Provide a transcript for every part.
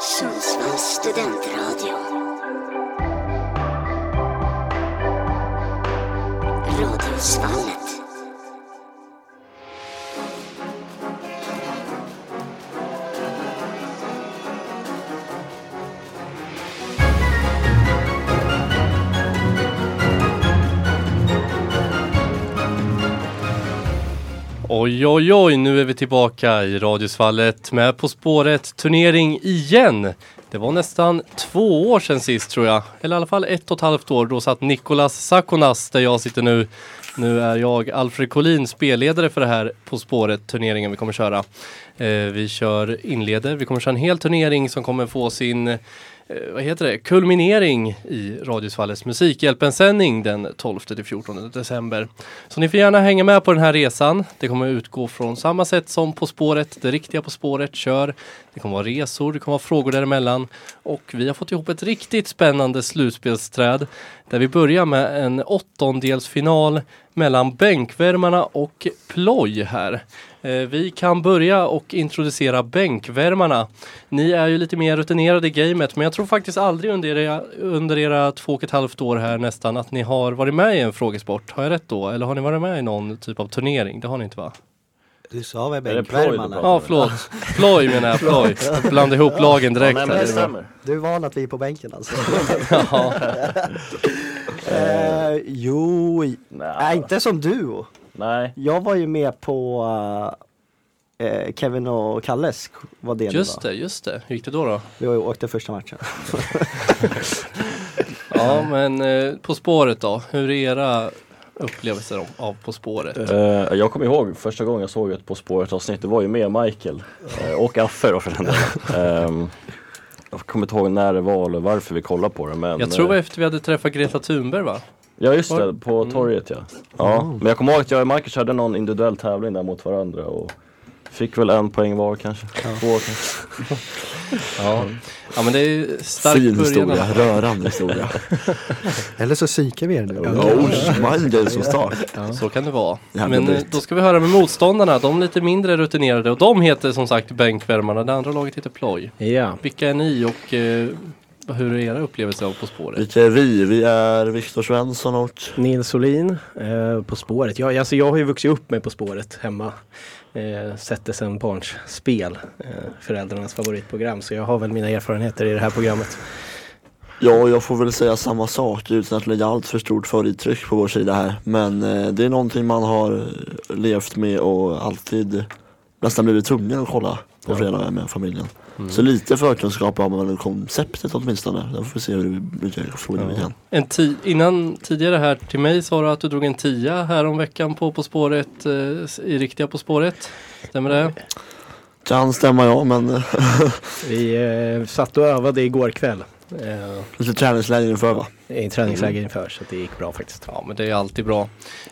Sundsvalls studentradio. Radiosvallet. Oj, oj, oj, nu är vi tillbaka i Radiosvallet med På spåret turnering igen. Det var nästan två år sedan sist tror jag, eller i alla fall ett och ett halvt år. Då satt Nikolas Sakonas där jag sitter nu. Nu är jag Alfred Collin, spelledare för det här På spåret turneringen vi kommer köra. Eh, vi kör inleder, vi kommer köra en hel turnering som kommer få sin eh, Eh, vad heter det, kulminering i Radiosvallets Musikhjälpen-sändning den 12-14 december. Så ni får gärna hänga med på den här resan. Det kommer utgå från samma sätt som På spåret, det riktiga På spåret kör. Det kommer vara resor, det kommer vara frågor däremellan. Och vi har fått ihop ett riktigt spännande slutspelsträd där vi börjar med en åttondelsfinal mellan bänkvärmarna och ploj här. Eh, vi kan börja och introducera bänkvärmarna. Ni är ju lite mer rutinerade i gamet men jag tror faktiskt aldrig under era, under era två och ett halvt år här nästan att ni har varit med i en frågesport. Har jag rätt då? Eller har ni varit med i någon typ av turnering? Det har ni inte va? Du sa väl bänkvärmarna? Ja, förlåt. Ploj menar jag, ploj. Blanda ihop lagen direkt Nej men här. det stämmer. Du är van att vi är på bänken alltså? Ja. eh, jo, nej, Nej. inte som duo. Nej. Jag var ju med på eh, Kevin och Kalles var det Just då. det, just det. Hur gick det då? då? Vi var ju- åkte första matchen. Ja, men eh, På spåret då? Hur är era upplevelser av, På spåret? Eh, jag kommer ihåg första gången jag såg ett På spåret avsnitt, det var ju med Michael eh, och Affe då för den delen. Ehm, Jag kommer inte ihåg när det var eller varför vi kollade på det men Jag tror det var eh, efter vi hade träffat Greta Thunberg va? Ja just det, på Mm. torget ja. ja. Men jag kommer ihåg att jag och Michael körde någon individuell tävling där mot varandra och Fick väl en poäng var kanske, två kanske. Ja, ja men det är stark Fin början. historia, rörande historia. Eller så psykar vi er nu. Oh, mind games från start. Så kan det vara. Jävla Men eh, då ska vi höra med motståndarna. De är lite mindre rutinerade och de heter som sagt bänkvärmarna. Det andra laget heter ploj. Ja, Vilka är ni och eh, hur är era upplevelser av På spåret? Vilka är vi? Vi är Viktor Svensson och Nils Olin eh, På spåret. Ja, alltså jag har ju vuxit upp med På spåret hemma. Eh, sett det sedan barns spel. Eh, föräldrarnas favoritprogram. Så jag har väl mina erfarenheter i det här programmet. Ja, jag får väl säga samma sak utan att lägga allt för stort favorittryck på vår sida här. Men eh, det är någonting man har levt med och alltid nästan blivit tvungen att kolla på fredagar med familjen. Mm. Så lite förkunskap har man väl konceptet åtminstone. Då får vi se hur det blir från kan. En ti- innan tidigare här till mig sa du att du drog en tia här om veckan på På spåret eh, i riktiga På spåret. Stämmer det? Kan stämma ja, men Vi eh, satt och övade igår kväll. Eh, lite träningsläger inför va? I träningsläger inför så det gick bra faktiskt. Ja men det är alltid bra.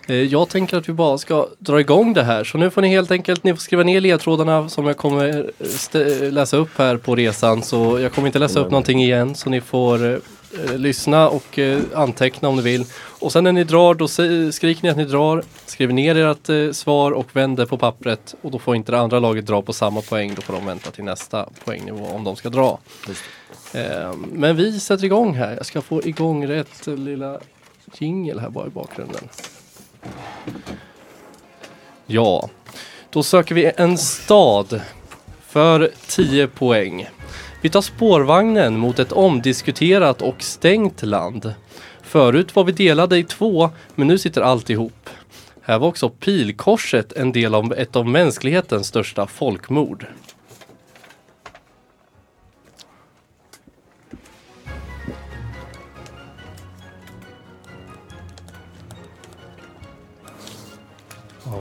Eh, jag tänker att vi bara ska dra igång det här. Så nu får ni helt enkelt, ni får skriva ner ledtrådarna som jag kommer eh, läsa upp här på resan. Så jag kommer inte läsa upp någonting igen. Så ni får eh, lyssna och eh, anteckna om ni vill. Och sen när ni drar, då skriker ni att ni drar. Skriver ner ert eh, svar och vänder på pappret. Och då får inte det andra laget dra på samma poäng. Då får de vänta till nästa poängnivå om de ska dra. Eh, Ehm, men vi sätter igång här. Jag ska få igång rätt lilla jingel här bara i bakgrunden. Ja, då söker vi en stad för 10 poäng. Vi tar spårvagnen mot ett omdiskuterat och stängt land. Förut var vi delade i två, men nu sitter allt ihop. Här var också pilkorset en del av ett av mänsklighetens största folkmord.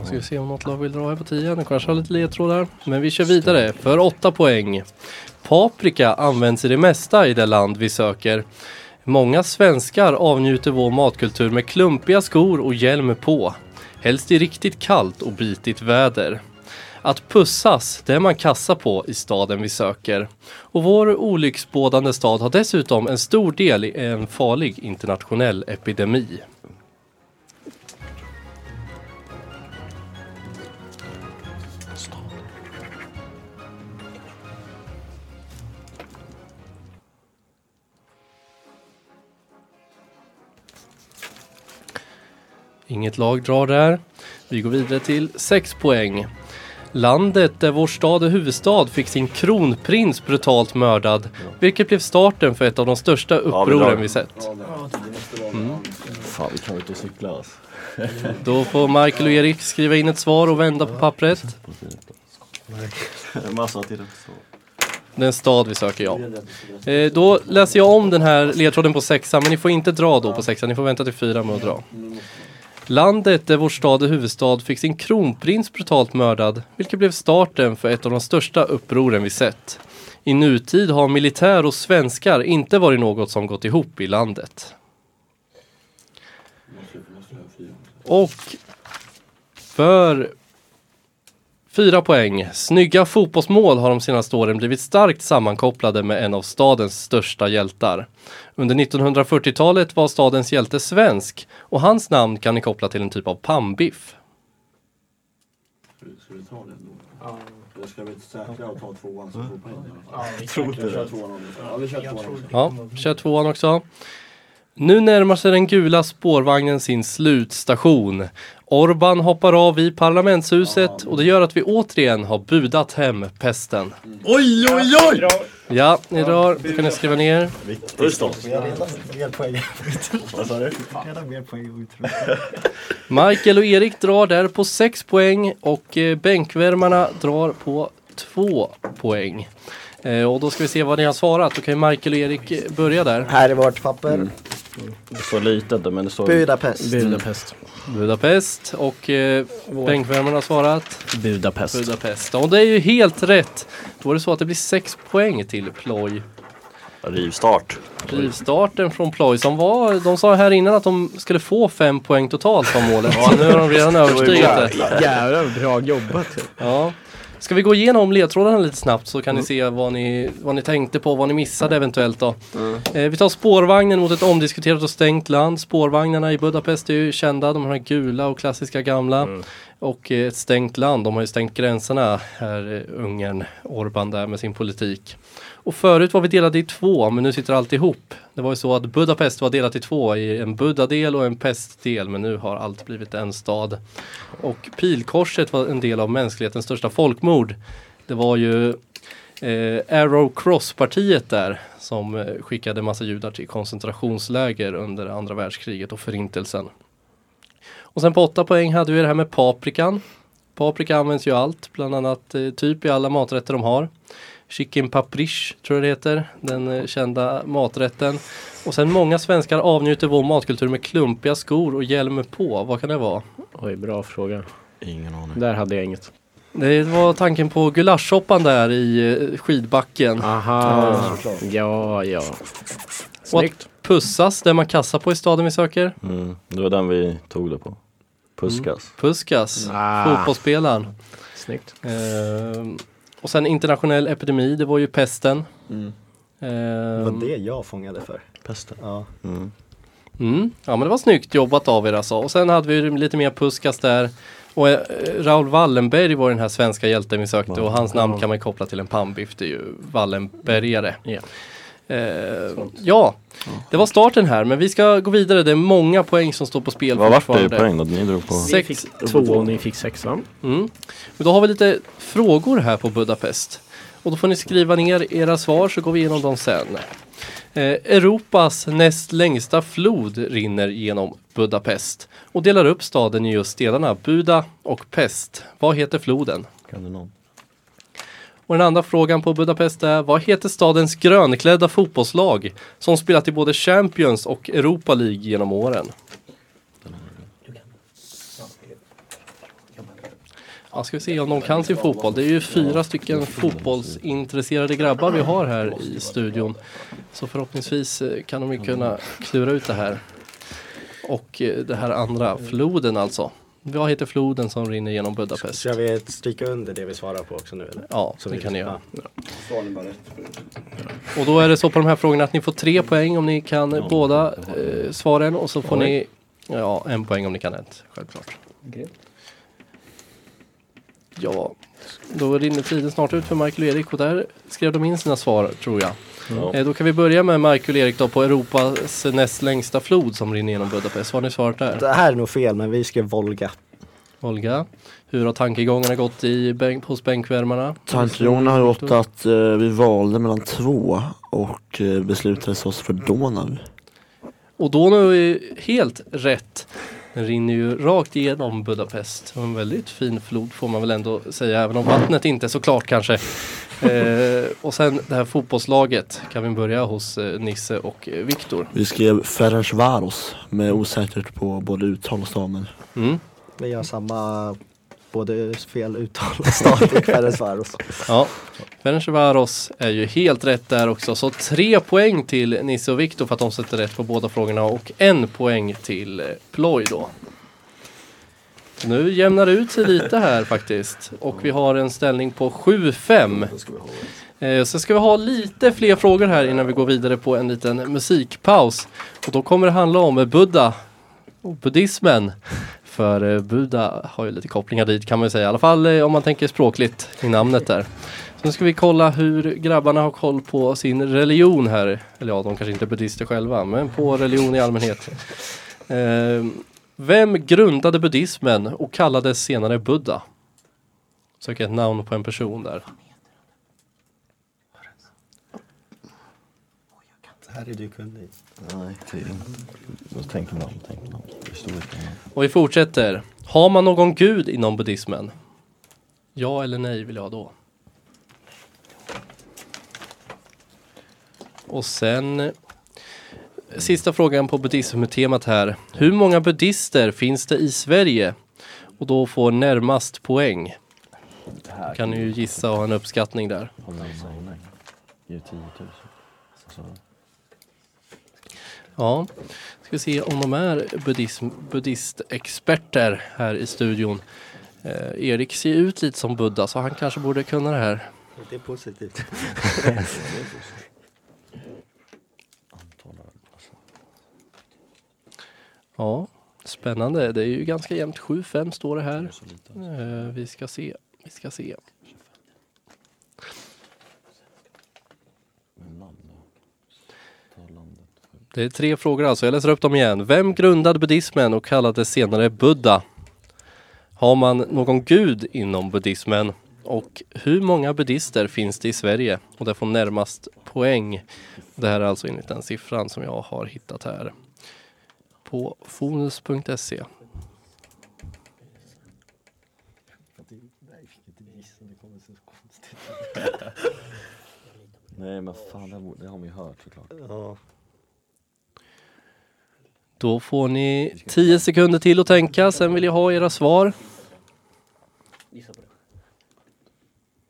Ska vi se om något lag vill dra här på 10. Nu kanske har lite ledtrådar. Men vi kör vidare för 8 poäng. Paprika används i det mesta i det land vi söker. Många svenskar avnjuter vår matkultur med klumpiga skor och hjälm på. Helst i riktigt kallt och bitigt väder. Att pussas, det är man kassa på i staden vi söker. Och vår olycksbådande stad har dessutom en stor del i en farlig internationell epidemi. Inget lag drar där. Vi går vidare till 6 poäng. Landet där vår stad och huvudstad fick sin kronprins brutalt mördad. Vilket blev starten för ett av de största upproren vi sett. Fan vi kan inte cykla alltså. Då får Michael och Erik skriva in ett svar och vända på pappret. Massa till det. Så. Det är en stad vi söker, ja. Eh, då läser jag om den här ledtråden på sexan, men ni får inte dra då på sexan. Ni får vänta till fyra med att dra. Landet där vår stad och huvudstad fick sin kronprins brutalt mördad, vilket blev starten för ett av de största upproren vi sett. I nutid har militär och svenskar inte varit något som gått ihop i landet. Och för fyra poäng. Snygga fotbollsmål har de senaste åren blivit starkt sammankopplade med en av stadens största hjältar. Under 1940-talet var stadens hjälte svensk och hans namn kan ni koppla till en typ av pannbiff. Ska vi ta den då? Eller ska vi säkra och ta tvåan så får poäng? Ja, Tror inte det. Ja, vi kör tvåan. Ja, kör tvåan också. Nu närmar sig den gula spårvagnen sin slutstation. Orban hoppar av i parlamentshuset och det gör att vi återigen har budat hem pesten. Oj oj oj! Ja, ni drar. Då kan ni skriva ner. Just då. Vad sa du? Michael och Erik drar där på 6 poäng och eh, bänkvärmarna drar på 2 poäng. Eh, och då ska vi se vad ni har svarat. Då kan ju Michael och Erik eh, börja där. Här är vårt papper. Det står litet men det står... Budapest. Budapest. Budapest och eh, bänkvärmarna har svarat Budapest. Budapest. Och det är ju helt rätt. Då är det så att det blir 6 poäng till ploj. Rivstart. Rivstarten från ploj som var, de sa här innan att de skulle få 5 poäng totalt var målet. Så nu har de redan överstigit det. Jävlar, bra jobbat. Ja. Ska vi gå igenom ledtrådarna lite snabbt så kan ni se vad ni, vad ni tänkte på, vad ni missade eventuellt då. Eh, vi tar spårvagnen mot ett omdiskuterat och stängt land. Spårvagnarna i Budapest är ju kända, de här gula och klassiska gamla. Och eh, ett stängt land, de har ju stängt gränserna här, eh, Ungern, Orban där med sin politik. Och förut var vi delade i två, men nu sitter allt ihop. Det var ju så att Budapest var delat i två, i en Buddha-del och en pestdel, men nu har allt blivit en stad. Och Pilkorset var en del av mänsklighetens största folkmord. Det var ju eh, Arrow Cross-partiet där som eh, skickade massa judar till koncentrationsläger under andra världskriget och förintelsen. Och sen på åtta poäng hade vi det här med paprikan. Paprika används ju allt, bland annat eh, typ i alla maträtter de har. Chicken paprish tror jag det heter, den eh, kända maträtten. Och sen många svenskar avnjuter vår matkultur med klumpiga skor och hjälm på. Vad kan det vara? Oj, bra fråga. Ingen aning. Där hade jag inget. Det var tanken på gulaschsoppan där i eh, skidbacken. Aha. Ja, ja. Snyggt. Pussas, det man kassar på i staden vi söker. Mm. Det var den vi tog det på. Puskas. Puskas, Ah. fotbollsspelaren. Snyggt. Ehm, och sen internationell epidemi, det var ju pesten. Mm. Det Ehm, var det jag fångade för. Pesten. Ja. Mm. Mm, ja men det var snyggt jobbat av er alltså. Och sen hade vi lite mer puskas där. Och eh, Raoul Wallenberg var den här svenska hjälten vi sökte och hans namn kan man koppla till en pannbiff. Det är ju Wallenbergare. Ja. Eh, ja, det var starten här men vi ska gå vidare. Det är många poäng som står på spel Vad vart det i poäng då? Ni drog på... Vi Sex, fick två och ni fick sex va? Mm. Men då har vi lite frågor här på Budapest. Och då får ni skriva ner era svar så går vi igenom dem sen. Eh, Europas näst längsta flod rinner genom Budapest och delar upp staden i just delarna Buda och Pest. Vad heter floden? Kan du någon? Och den andra frågan på Budapest är vad heter stadens grönklädda fotbollslag som spelat i både Champions och Europa League genom åren? Ja, ska vi se om de kan sin fotboll. Det är ju fyra stycken fotbollsintresserade grabbar vi har här i studion. Så förhoppningsvis eh, kan de ju kunna klura ut det här. Och eh, det här andra, floden alltså. Vad heter floden som rinner genom Budapest? Ska vi stryka under det vi svarar på också nu eller? Ja, Så det vi- kan ni göra. Svaren bara rätt. Och då är det så på de här frågorna att ni får tre poäng om ni kan båda eh, svaren och så får ni ja, en poäng om ni kan ett. Självklart. Ja, Då rinner tiden snart ut för Michael och Erik och där skrev de in sina svar tror jag. Ja. Eh, då kan vi börja med Michael och Erik då på Europas näst längsta flod som rinner genom Budapest. Vad har ni svarat där? Det här är nog fel men vi skrev Volga. Olga, hur har tankegångarna gått i bänk, hos bänkvärmarna? Tankegången har gått att eh, vi valde mellan två och eh, beslutade oss för Donau. Och Donau är helt rätt. Den rinner ju rakt igenom Budapest. En väldigt fin flod får man väl ändå säga, även om vattnet inte är så klart kanske. Eh, och sen det här fotbollslaget, kan vi börja hos eh, Nisse och eh, Viktor. Vi skrev Ferencvaros med osäkert på både uttal och staven. Mm. Vi har samma både fel uttal och stavning Ferencvaros. Ja, Ferencvaros är ju helt rätt där också. Så tre poäng till Nisse och Viktor för att de sätter rätt på båda frågorna och en poäng till eh, Ploy då. Nu jämnar det ut sig lite här faktiskt. Och vi har en ställning på 7-5. Eh, Så ska vi ha lite fler frågor här innan vi går vidare på en liten musikpaus. Och då kommer det handla om Buddha och buddhismen. För eh, Buddha har ju lite kopplingar dit kan man ju säga. I alla fall eh, om man tänker språkligt i namnet där. Så nu ska vi kolla hur grabbarna har koll på sin religion här. Eller ja, de kanske inte är buddhister själva, men på religion i allmänhet. Vem grundade buddhismen och kallades senare Buddha? Söker ett namn på en person där. Här är du kunnig. Nej, det är Då tänker man, tänker man. Historiker. Och vi fortsätter. Har man någon gud inom buddhismen? Ja eller nej vill jag ha då. Och sen sista frågan på buddhism-temat här. Hur många buddister finns det i Sverige? Och då får närmast poäng. Kan ni ju gissa och ha en uppskattning där. Håller han sig nej. Ge 10 000. Så, Ja, ska vi se om de är buddhism, buddhistexperter här i studion. Eh, Erik ser ut lite som Buddha så han kanske borde kunna det här. Det är positivt. antal alltså. Ja, spännande. Det är ju ganska jämnt. 7-5 står det här. Eh, vi ska se. Vi ska se. Det är tre frågor alltså. Jag läser upp dem igen. Vem grundade buddhismen och kallades senare Buddha? Har man någon gud inom buddhismen? Och hur många buddister finns det i Sverige? Och det får närmast poäng. Det här är alltså enligt den siffran som jag har hittat här. På fonus.se. Nej men fan, det, borde- det har man ju hört såklart. Ja. Då får ni 10 sekunder till att tänka. Sen vill jag ha era svar.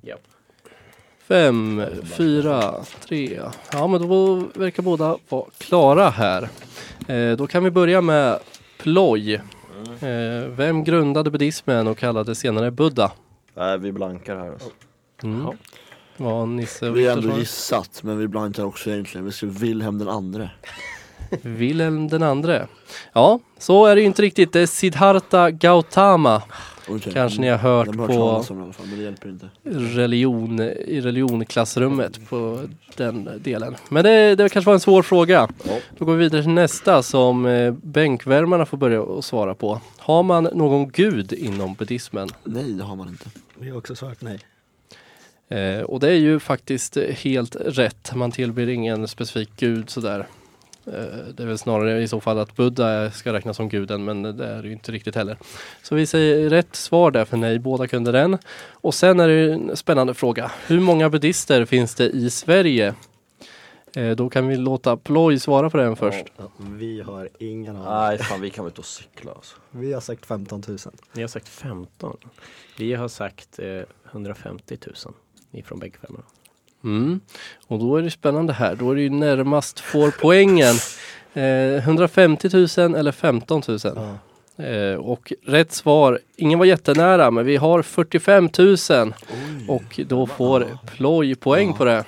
Ja. Fem, fyra, tre. Ja men då verkar båda vara klara här. Eh, då kan vi börja med ploj. Eh, vem grundade buddhismen och kallade senare Buddha? Nej, vi blankar här alltså. Mm. Vad Nisse och Vi har Viktor ändå gissat, men vi blankar också egentligen. Vi skrev Wilhelm den andre. Wilhelm den andre. Ja, så är det ju inte riktigt. Det är Siddhartha Gautama. Okej. Kanske ni har hört hört på talas om i alla fall, men det hjälper inte. religion i religionklassrummet på den delen. Men det, det kanske var en svår fråga. Ja. Då går vi vidare till nästa som eh, bänkvärmarna får börja svara på. Har man någon gud inom buddhismen? Nej, det har man inte. Vi har också svarat nej. Eh, och det är ju faktiskt helt rätt. Man tillber ingen specifik gud sådär. Eh, det är väl snarare i så fall att Buddha ska räknas som guden men det är ju inte riktigt heller. Så vi säger rätt svar där för nej, båda kunde den. Och sen är det en spännande fråga. Hur många buddister finns det i Sverige? Eh, då kan vi låta Ploy svara på den först. Ja, vi har ingen aning. Nej fan, vi kan väl inte cykla alltså. Vi har sagt 15 000. Ni har sagt 15. Vi har sagt eh, 150 000 ifrån bänkvärmarna. Mm. Och då är det spännande här. Då är det ju närmast får poängen. Eh, 150 000 eller 15 000. Ja. Eh, och rätt svar, ingen var jättenära men vi har 45 000 och då får Ploj poäng på det.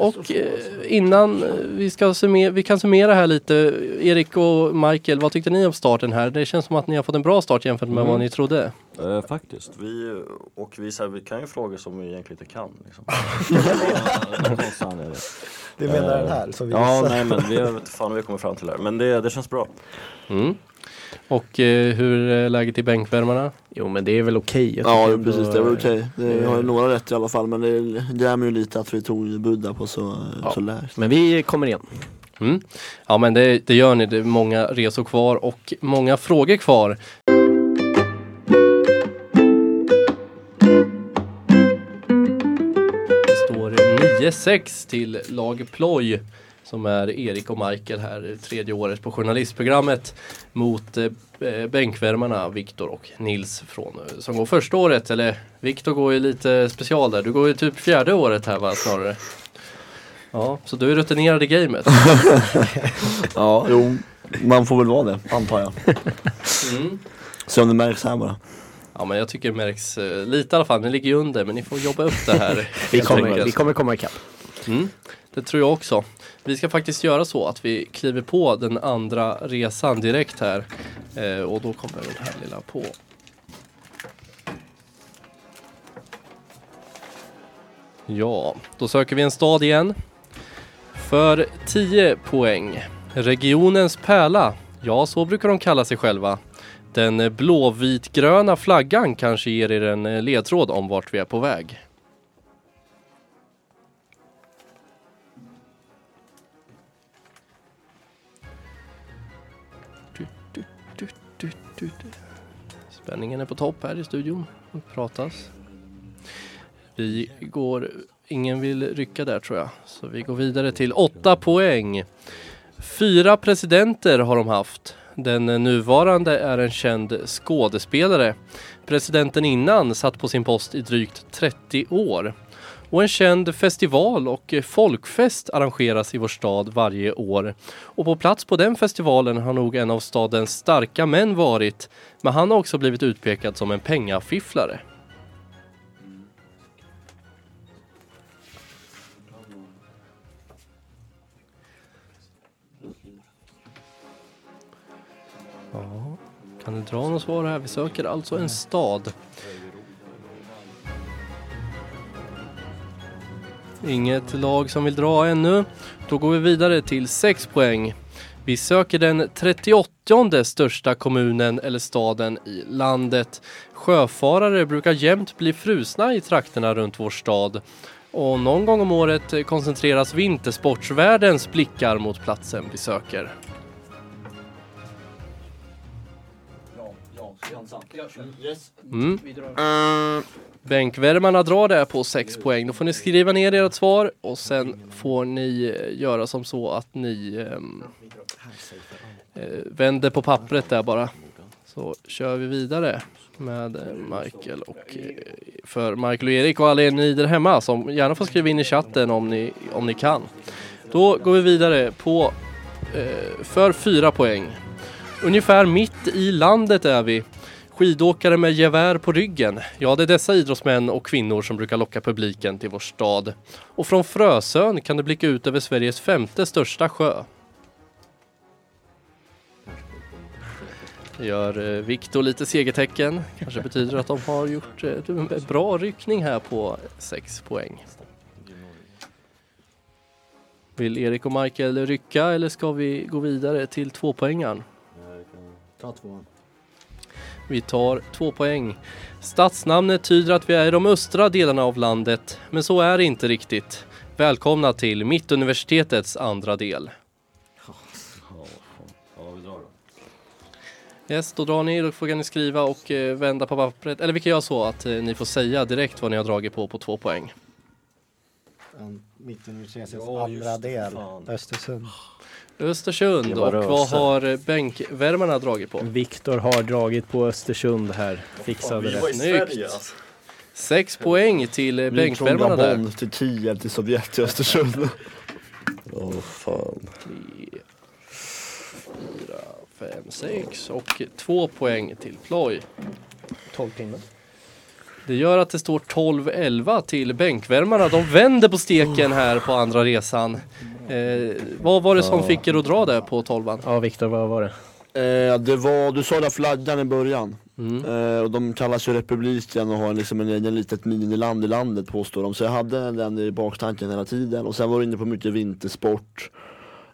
Och eh, innan eh, vi, ska summera, vi kan summera här lite, Erik och Michael, vad tyckte ni om starten här? Det känns som att ni har fått en bra start jämfört med Mm. vad ni trodde. Eh, faktiskt. Vi, och vi, så här, vi kan ju frågor som vi egentligen inte kan. Liksom. Du menar den här som vi Ja, gissar? nej men vi vet fan vad vi kommer fram till här. Men det, det känns bra. Mm. Och eh, hur är läget i bänkvärmarna? Jo men det är väl okej. Jag Ja det- precis, det var okej. Det eh, har ju några rätt i alla fall men det grämer ju lite att vi tog Buddha på så, Ja. så lägst. Men vi kommer igen. Mm. Ja men det, det gör ni, det är många resor kvar och många frågor kvar. Det står 9-6 till lag Ploj som är Erik och Michael här tredje året på journalistprogrammet mot eh, eh, bänkvärmarna Viktor och Nils från, eh, som går första året. Eller Viktor går ju lite special där, du går ju typ fjärde året här va snarare. Ja, så du är rutinerad i gamet. Ja, jo, man får väl vara det antar jag. Mm. Se om det märks här bara. Ja men jag tycker det märks eh, lite i alla fall, ni ligger ju under men ni får jobba upp det här. Vi kommer, vi kommer komma ikapp. Mm, det tror jag också. Vi ska faktiskt göra så att vi kliver på den andra resan direkt här. Eh, och då kommer den här lilla på. Ja, då söker vi en stad igen. För 10 poäng. Regionens pärla. Ja, så brukar de kalla sig själva. Den blåvitgröna flaggan kanske ger er en eh, ledtråd om vart vi är på väg. Spänningen är på topp här i studion. Det pratas. Vi går, ingen vill rycka där tror jag. Så vi går vidare till åtta poäng. Fyra presidenter har de haft. Den nuvarande är en känd skådespelare. Presidenten innan satt på sin post i drygt 30 år. Och en känd festival och folkfest arrangeras i vår stad varje år. Och på plats på den festivalen har nog en av stadens starka män varit. Men han har också blivit utpekad som en pengafifflare. Ja, kan du dra något svar här? Vi söker alltså en stad. Inget lag som vill dra ännu. Då går vi vidare till 6 poäng. Vi söker den 38 största kommunen eller staden i landet. Sjöfarare brukar jämt bli frusna i trakterna runt vår stad. Och någon gång om året koncentreras vintersportsvärldens blickar mot platsen vi söker. Mm. Bänkvärmarna drar det på 6 poäng. Då får ni skriva ner ert svar och sen får ni eh, göra som så att ni ehm, eh, vänder på pappret där bara. Så kör vi vidare med eh, Michael och eh, för Michael och Erik och alla er ni där hemma som gärna får skriva in i chatten om ni, om ni kan. Då går vi vidare på eh, för 4 poäng. Ungefär mitt i landet är vi. Skidåkare med gevär på ryggen. Ja, det är dessa idrottsmän och kvinnor som brukar locka publiken till vår stad. Och från Frösön kan du blicka ut över Sveriges femte största sjö. Gör eh, Viktor lite segertecken. Kanske betyder att de har gjort eh, en bra ryckning här på 6 poäng. Vill Erik och Michael rycka eller ska vi gå vidare till tvåpoängaren? Ta tvåan. Vi tar två poäng. Stadsnamnet tyder att vi är i de östra delarna av landet, men så är det inte riktigt. Välkomna till Mittuniversitetets andra del. Yes, då drar ni, då får ni skriva och eh, vända på pappret. Eller vi kan göra så att eh, ni får säga direkt vad ni har dragit på på två poäng. Mittuniversitetets andra del, Östersund. Östersund och var vad har bänkvärmarna dragit på? Viktor har dragit på Östersund här. Fixade det. Snyggt! Sex poäng till eh, Vi från bänkvärmarna där. Gabon till Kiev till Sovjet till Östersund. Åh fan. tre, fyra, fem, sex och två poäng till ploj. 12 pinnar. Det gör att det står 12-11 till bänkvärmarna. De vänder på steken här på andra resan. Eh, vad var det som Ja. fick er att dra där på 12 Ja Viktor, vad var det? Eh, det var, du sa det flaggan i början. mm. Eh, och de kallas ju republiken och har liksom en egen litet miniland i landet påstår de. Så jag hade den i baktanken hela tiden. Och sen var du inne på mycket vintersport.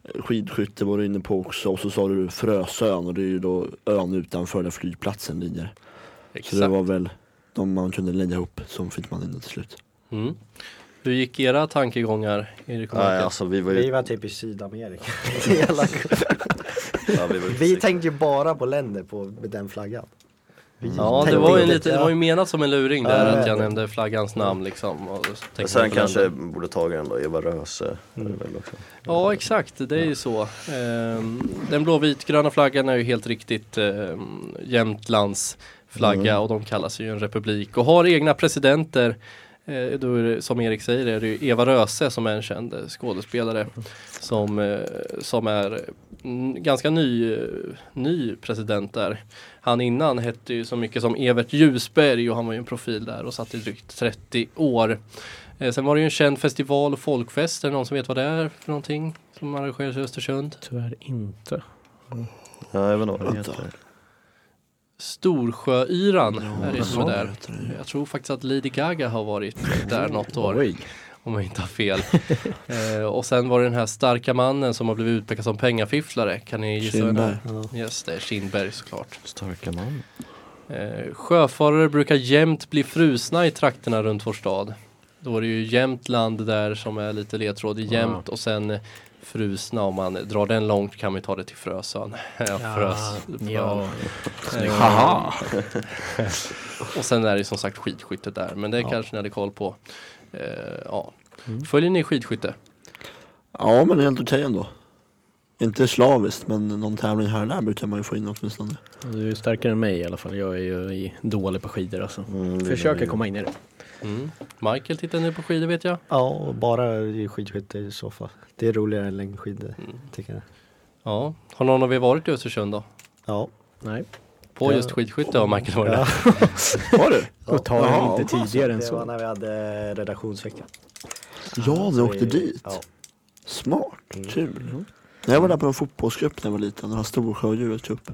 Eh, Skidskytte var du inne på också. Och så sa du Frösön och det är ju då ön utanför där flygplatsen ligger. Så det Exakt. var väl de man kunde lägga ihop som fick man in det till slut. Mm. Hur gick era tankegångar, Erik och Nej, alltså vi var Vi ju... var typ i Sydamerika. Hela- Ja, vi vi tänkte ju bara på länder på med den flaggan. Vi Ja, det var ju lite, det var ju menat som en luring Ja, där jag att jag nämnde flaggans namn liksom. Och Men sen kanske länder. borde tagit den då, Eva Röse. Mm. det väl också. Ja exakt, det är ju så. Ehm, den blå-vit-gröna flaggan är ju helt riktigt ehm, Jämtlands flagga Mm. och de kallas ju en republik och har egna presidenter. Eh, då är det, som Erik säger är det ju Eva Röse som är en känd eh, skådespelare som, eh, som är mm, ganska ny, eh, ny president där. Han innan hette ju så mycket som Evert Ljusberg och han var ju en profil där och satt i drygt 30 år. Eh, sen var det ju en känd festival och folkfest, är det någon som vet vad det är för någonting som arrangeras i Östersund? Tyvärr inte. Ja, jag vet inte vad det heter. Storsjöyran Ja, är är sa där. Jag tror faktiskt att Lady Gaga har varit där något år. Oj. Om jag inte har fel. eh, och sen var det den här starka mannen som har blivit utpekad som pengafifflare. Kan ni gissa vem det är? Yes, det är Kindberg såklart. Starka man. Eh, sjöfarare brukar jämt bli frusna i trakterna runt vår stad. Då är det ju Jämtland där som är lite ledtråd jämt och sen frusna om man drar den långt kan man ta det till Frösön. ja, frös. Ja. Eh, Haha. och sen är det som sagt skidskytte där men det Ja. kanske ni hade koll på. Eh, ja. Mm. Följer ni skidskytte? Ja men helt okej ändå. Inte slaviskt men någon tävling här och där brukar man ju få in åtminstone. Du är starkare än mig i alla fall. Jag är ju i- dålig på skidor alltså. Mm, det Försöker är- komma in i det. Mm. Michael tittar nu på skidor vet jag. Ja, och bara i skidskytte i så fall. Det är roligare än längdskidor, Mm. tycker jag. Ja. Har någon av er varit i Östersund då? Ja. Nej. På Ja. just skidskytte har Michael varit där. Ja. Var du? Och tar Jaha. den inte tidigare än Det var så. när vi hade redaktionsvecka. Ja, du åkte dit. Ja. Smart, Mm. kul. Jag var där på en fotbollscup när jag var liten, den här Storsjöodjuret cup.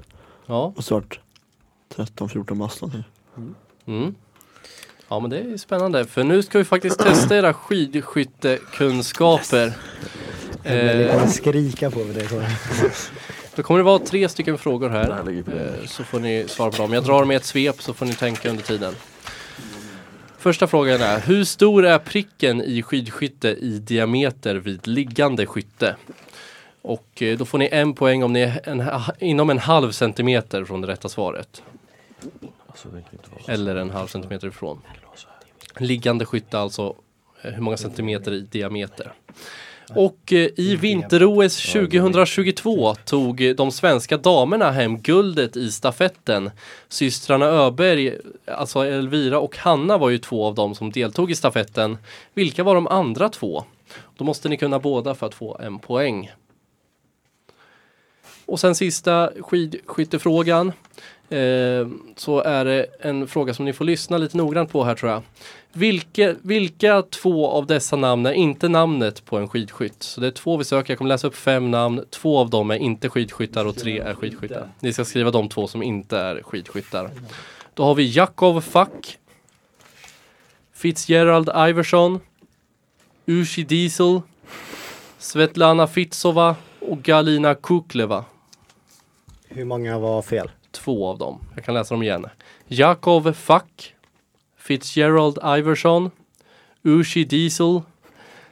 Ja. Och så vart 13-14 bast någonting. Mm. Ja men det är spännande för nu ska vi faktiskt testa era skidskyttekunskaper. Vill Eh, skrika på mig det. kommer. då kommer det vara tre stycken frågor här Eh, så får ni svara på dem. Jag drar i ett svep så får ni tänka under tiden. Första frågan är, hur stor är pricken i skidskytte i diameter vid liggande skytte? Och eh, då får ni en poäng om ni är en, inom en halv centimeter från det rätta svaret. Alltså. Eller en halv centimeter ifrån. Liggande skytte alltså eh, hur många centimeter i diameter. Och eh, i vinter-OS 2022 tog eh, de svenska damerna hem guldet i stafetten. Systrarna Öberg, alltså Elvira och Hanna var ju två av dem som deltog i stafetten. Vilka var de andra två? Då måste ni kunna båda för att få en poäng. Och sen sista skidskyttefrågan. Eh, så är det en fråga som ni får lyssna lite noggrant på här tror jag. Vilka, vilka två av dessa namn är inte namnet på en skidskytt? Så det är två vi söker. Jag kommer läsa upp fem namn. Två av dem är inte skidskyttar och tre är skidskyttar. Ni ska skriva de två som inte är skidskyttar. Då har vi Jakov Fack. Fitzgerald Iverson. Ushi Diesel. Svetlana Fitsova och Galina Kukleva. Hur många var fel? Två av dem. Jag kan läsa dem igen. Jakov Fack. Fitzgerald Iverson. Ushi Diesel.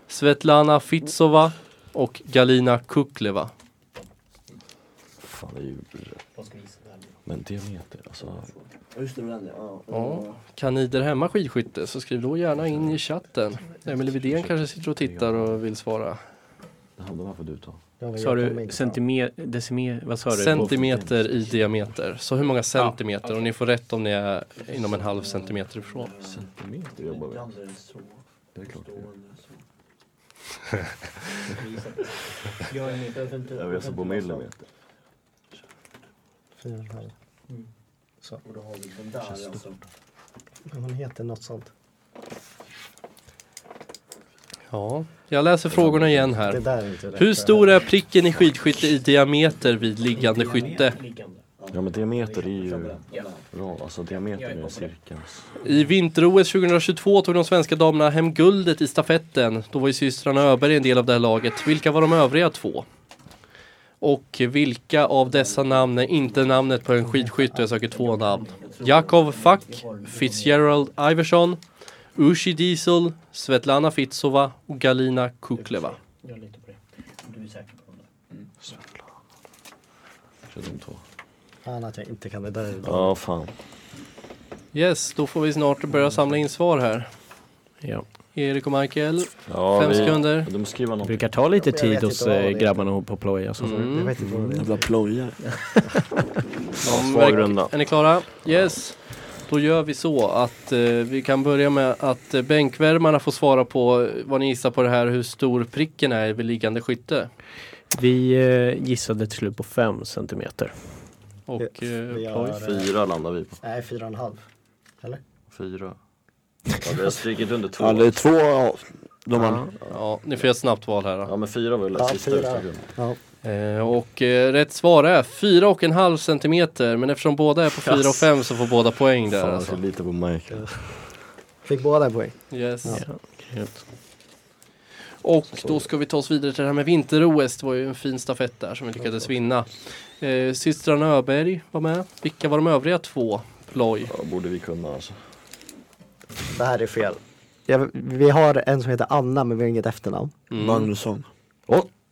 Svetlana Fitsova och Galina Kukleva. Fan, det är ju Men diameter, alltså. Just det, den ja. Ja. Kan ni där hemma skidskytte så skriv då gärna in i chatten. Emelie Widén kanske sitter och tittar och vill svara. Det handlar varför du tar. Sa jag du centimeter, decimeter, vad sa du? Centimeter i diameter. Så hur många centimeter? Och ni får rätt om ni är inom en halv centimeter ifrån. Centimeter jobbar vi. Det är klart vi gör. Jag vet så på millimeter. Fyra och en halv. Så. Men Hon heter något sånt. Ja, jag läser frågorna igen Det här. där är inte rätt Hur stor är pricken i skidskytte i diameter vid liggande skytte? Ja men diameter är ju bra, alltså diameter är cirkans. I vinter-OS 2022 tog de svenska damerna hem guldet i stafetten. Då var ju systrarna Öberg en del av det här laget. Vilka var de övriga två? Och vilka av dessa namn är inte namnet på en skidskytte? Jag söker två namn. Jakov Fack, Fitzgerald Iverson, Ushi Diesel, Svetlana Fitsova och Galina Kukleva. Kanske de två. Fan att jag inte kan det där. Ja fan. Yes, då får vi snart börja samla in svar här. Ja. Erik och Michael, Ja, fem vi, sekunder. De skriver Det något. brukar ta lite Jag tid hos det eh, är. grabbarna på ploj. Alltså. Mm. Jag vet inte vad det är. Jävla plojare. svag runda. Är ni klara? Yes. Då gör vi så att eh, vi kan börja med att eh, bänkvärmarna får svara på eh, vad ni gissar på det här hur stor pricken är vid liggande skytte. Vi eh, gissade till slut på 5 centimeter. Och Vi eh, har, ploj. eh, Fyra landar vi på. Nej, fyra och en halv. Eller? Fyra. Ja, vi har strykit under två. Ja, det är två ja, de har. Ja, ni får göra ett snabbt val här då. Ja men fyra var väl Ja, sista fyra. utslaget. Ja. Eh, och eh, rätt svar är fyra och en halv centimeter men eftersom båda är på fyra och fem så får båda poäng där Fan, jag alltså. lita på Michael. Fick båda en poäng. Yes. Ja. Grymt. Och då ska vi ta oss vidare till det här med vinter-OS. Det var ju en fin stafett där som vi lyckades vinna. Eh, systrarna Öberg var med. Vilka var de övriga två? Ploj. Ja, borde vi kunna alltså. Det här är fel. Ja, vi har en som heter Anna men vi har inget efternamn. Mm. Magnusson.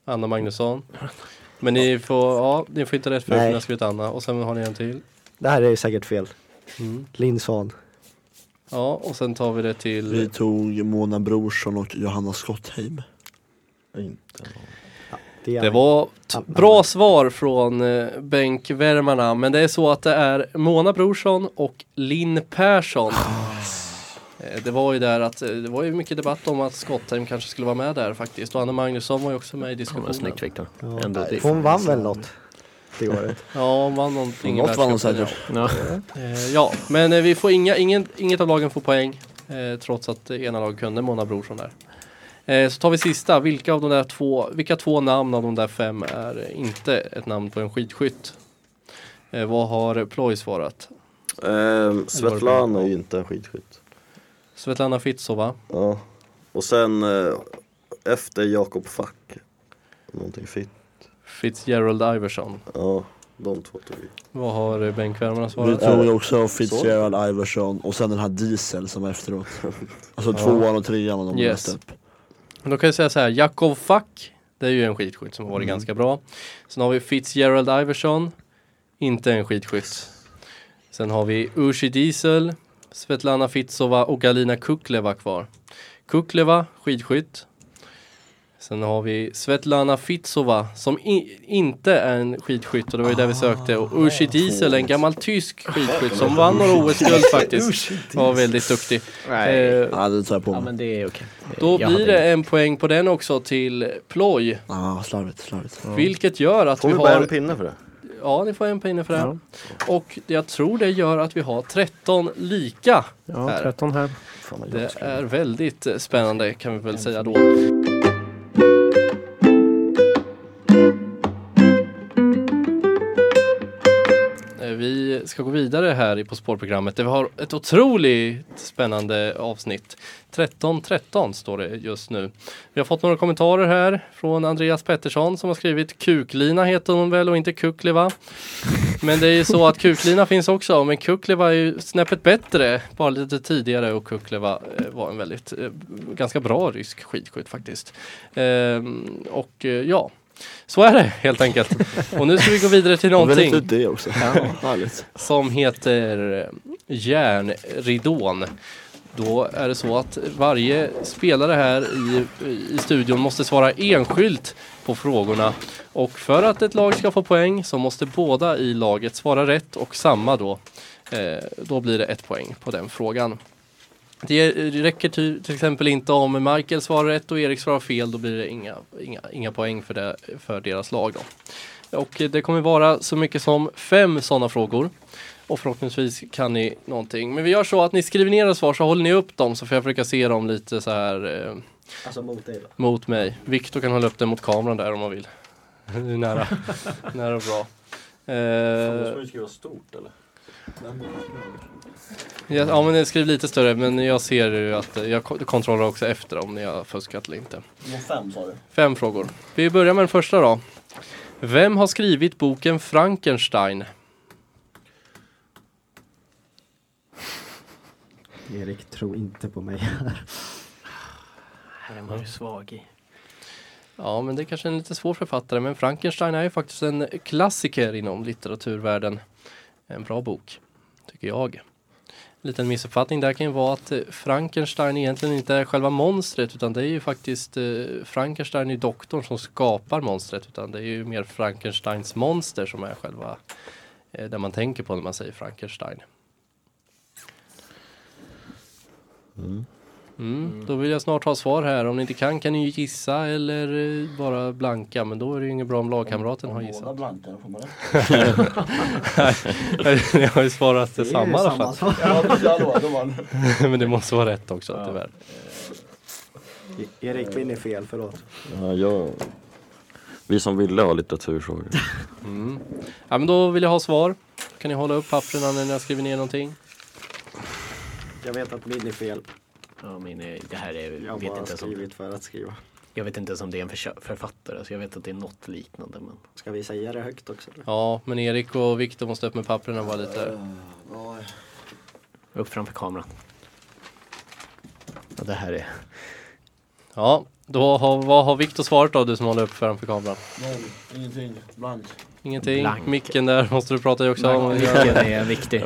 Anna Magnusson. Men ni får, ja, ni får inte rätt för att ni har skrivit Anna. Och sen har ni en till. Det här är säkert fel. Mm. Linn Svahn. Ja, och sen tar vi det till... Vi tog Mona Brorsson och Johanna Skottheim. Inte. är Det var bra svar från eh, bänkvärmarna. Men det är så att det är Mona Brorsson och Linn Persson. Eh, Det var ju där att eh, det var ju mycket debatt om att Skottheim kanske skulle vara med där faktiskt. Och Anna Magnusson var ju också med i diskussionen. snyggt Viktor. Ja. Ändå det- Hon vann väl något det året? Ja, hon vann någonting Något vann hon säkert. Ja. Ja. Eh, men eh, vi får inga, ingen, inget av lagen får poäng. Eh, trots att det ena laget kunde Mona Brorsson där. Eh, så tar vi sista. Vilka av de där två, vilka två namn av de där fem är eh, inte ett namn på en skidskytt? Eh, vad har Ploj svarat? Ehm, Svetlana är ju inte en skidskytt. Svetlana Fitsova. Ja. Och sen eh, efter Jakob Fack. Någonting fitt. Fitzgerald Iverson. Ja, de två tog vi. Vad har bänkvärmarna Vi svarat? tog ju också Fitzgerald Iverson och sen den här Diesel som är efteråt. Alltså tvåan och trean och de Yes. läste upp. Men Då kan jag säga så här, Jakov Fack, det är ju en skidskytt som har varit ganska bra. Sen har vi Fitzgerald Iverson, inte en skidskytt. Sen har vi Ushi Diesel, Svetlana Fitsova och Galina Kukleva kvar. Kukleva, skidskytt. Sen har vi Svetlana Fitsova som i, inte är en skidskytt och det var ju där vi sökte. Och Ushi Diesel, en gammal tysk skidskytt som vann några OS-guld faktiskt. Var väldigt duktig. Nej. Eh, Ja det tar jag på Ja mig. men det är okej. då Jag blir hade- det en poäng på den också till ploj. Ja slarvigt, slarvigt. Vilket gör att Får vi vi bara har... en pinne för det? Ja, ni får en pinne för det. Ja. Och jag tror det gör att vi har 13 lika. Ja, Här. 13 här. Det är väldigt eh, spännande kan vi väl säga då. Ska gå vidare här i På spårprogrammet. där Vi har ett otroligt spännande avsnitt. 13.13 står det just nu. Vi har fått några kommentarer här från Andreas Pettersson som har skrivit Kuklina heter hon väl och inte Kukleva. Men det är ju så att Kuklina finns också men Kukleva är ju snäppet bättre. Bara lite tidigare och Kukleva eh, var en väldigt eh, ganska bra rysk skidskytt faktiskt. Ehm, och eh, ja, så är det helt enkelt. Och nu ska vi gå vidare till någonting det också. Ja, som heter eh, Järnridån. Då är det så att varje spelare här i, i studion måste svara enskilt på frågorna. Och för att ett lag ska få poäng så måste båda i laget svara rätt och samma då. Eh, då blir det ett poäng på den frågan. Det räcker till, till exempel inte om Michael svarar rätt och Erik svarar fel. Då blir det inga, inga, inga poäng för, det, för deras lag. Då. Och det kommer vara så mycket som fem sådana frågor. Och förhoppningsvis kan ni någonting. Men vi gör så att ni skriver ner era svar så håller ni upp dem så får jag försöka se dem lite så här eh, Alltså mot dig då. mot mig. Viktor kan hålla upp den mot kameran där om man vill. Nära, nära och bra. Eh, skriva stort eller? Ja, ja men skriv lite större men jag ser ju att jag ko- kontrollerar också efter om ni har fuskat eller inte. Fem sa du? Fem frågor. Vi börjar med den första då. Vem har skrivit boken Frankenstein? Erik, tro inte på mig. Här är man ju svag i. Ja, men det är kanske en lite svår författare, men Frankenstein är ju faktiskt en klassiker inom litteraturvärlden. En bra bok, tycker jag. En liten missuppfattning där kan ju vara att eh, Frankenstein egentligen inte är själva monstret, utan det är ju faktiskt eh, Frankenstein är doktorn som skapar monstret, utan det är ju mer Frankensteins monster som är själva eh, det man tänker på när man säger Frankenstein. Mm, då vill jag snart ha svar här. Om ni inte kan kan ni ju gissa eller eh, bara blanka. Men då är det ju inget bra om lagkamraten har gissat. blankar får man Ni har ju svarat detsamma i alla fall. Ja. Men det måste vara rätt också tyvärr. Erik vinner fel, förlåt. Ja, jag... Vi som ville ha litteraturfrågor. Mm. Ja men då vill jag ha svar. Kan ni hålla upp papperna när ni har skrivit ner någonting? Jag vet att min är fel. Ja, min är, det här är, Jag har vet bara inte skrivit för att skriva. jag vet inte ens om det är en författare, så jag vet att det är något liknande. Men Ska vi säga det högt också? Eller? Ja, men Erik och Viktor måste upp med papperna bara lite. upp framför kameran. Ja, det här är... Ja, då har, vad har Viktor svarat då, du som håller upp framför kameran? Noll, ingenting, blank. Ingenting. Blank. Micken där måste du prata i också om. Vilken är viktig.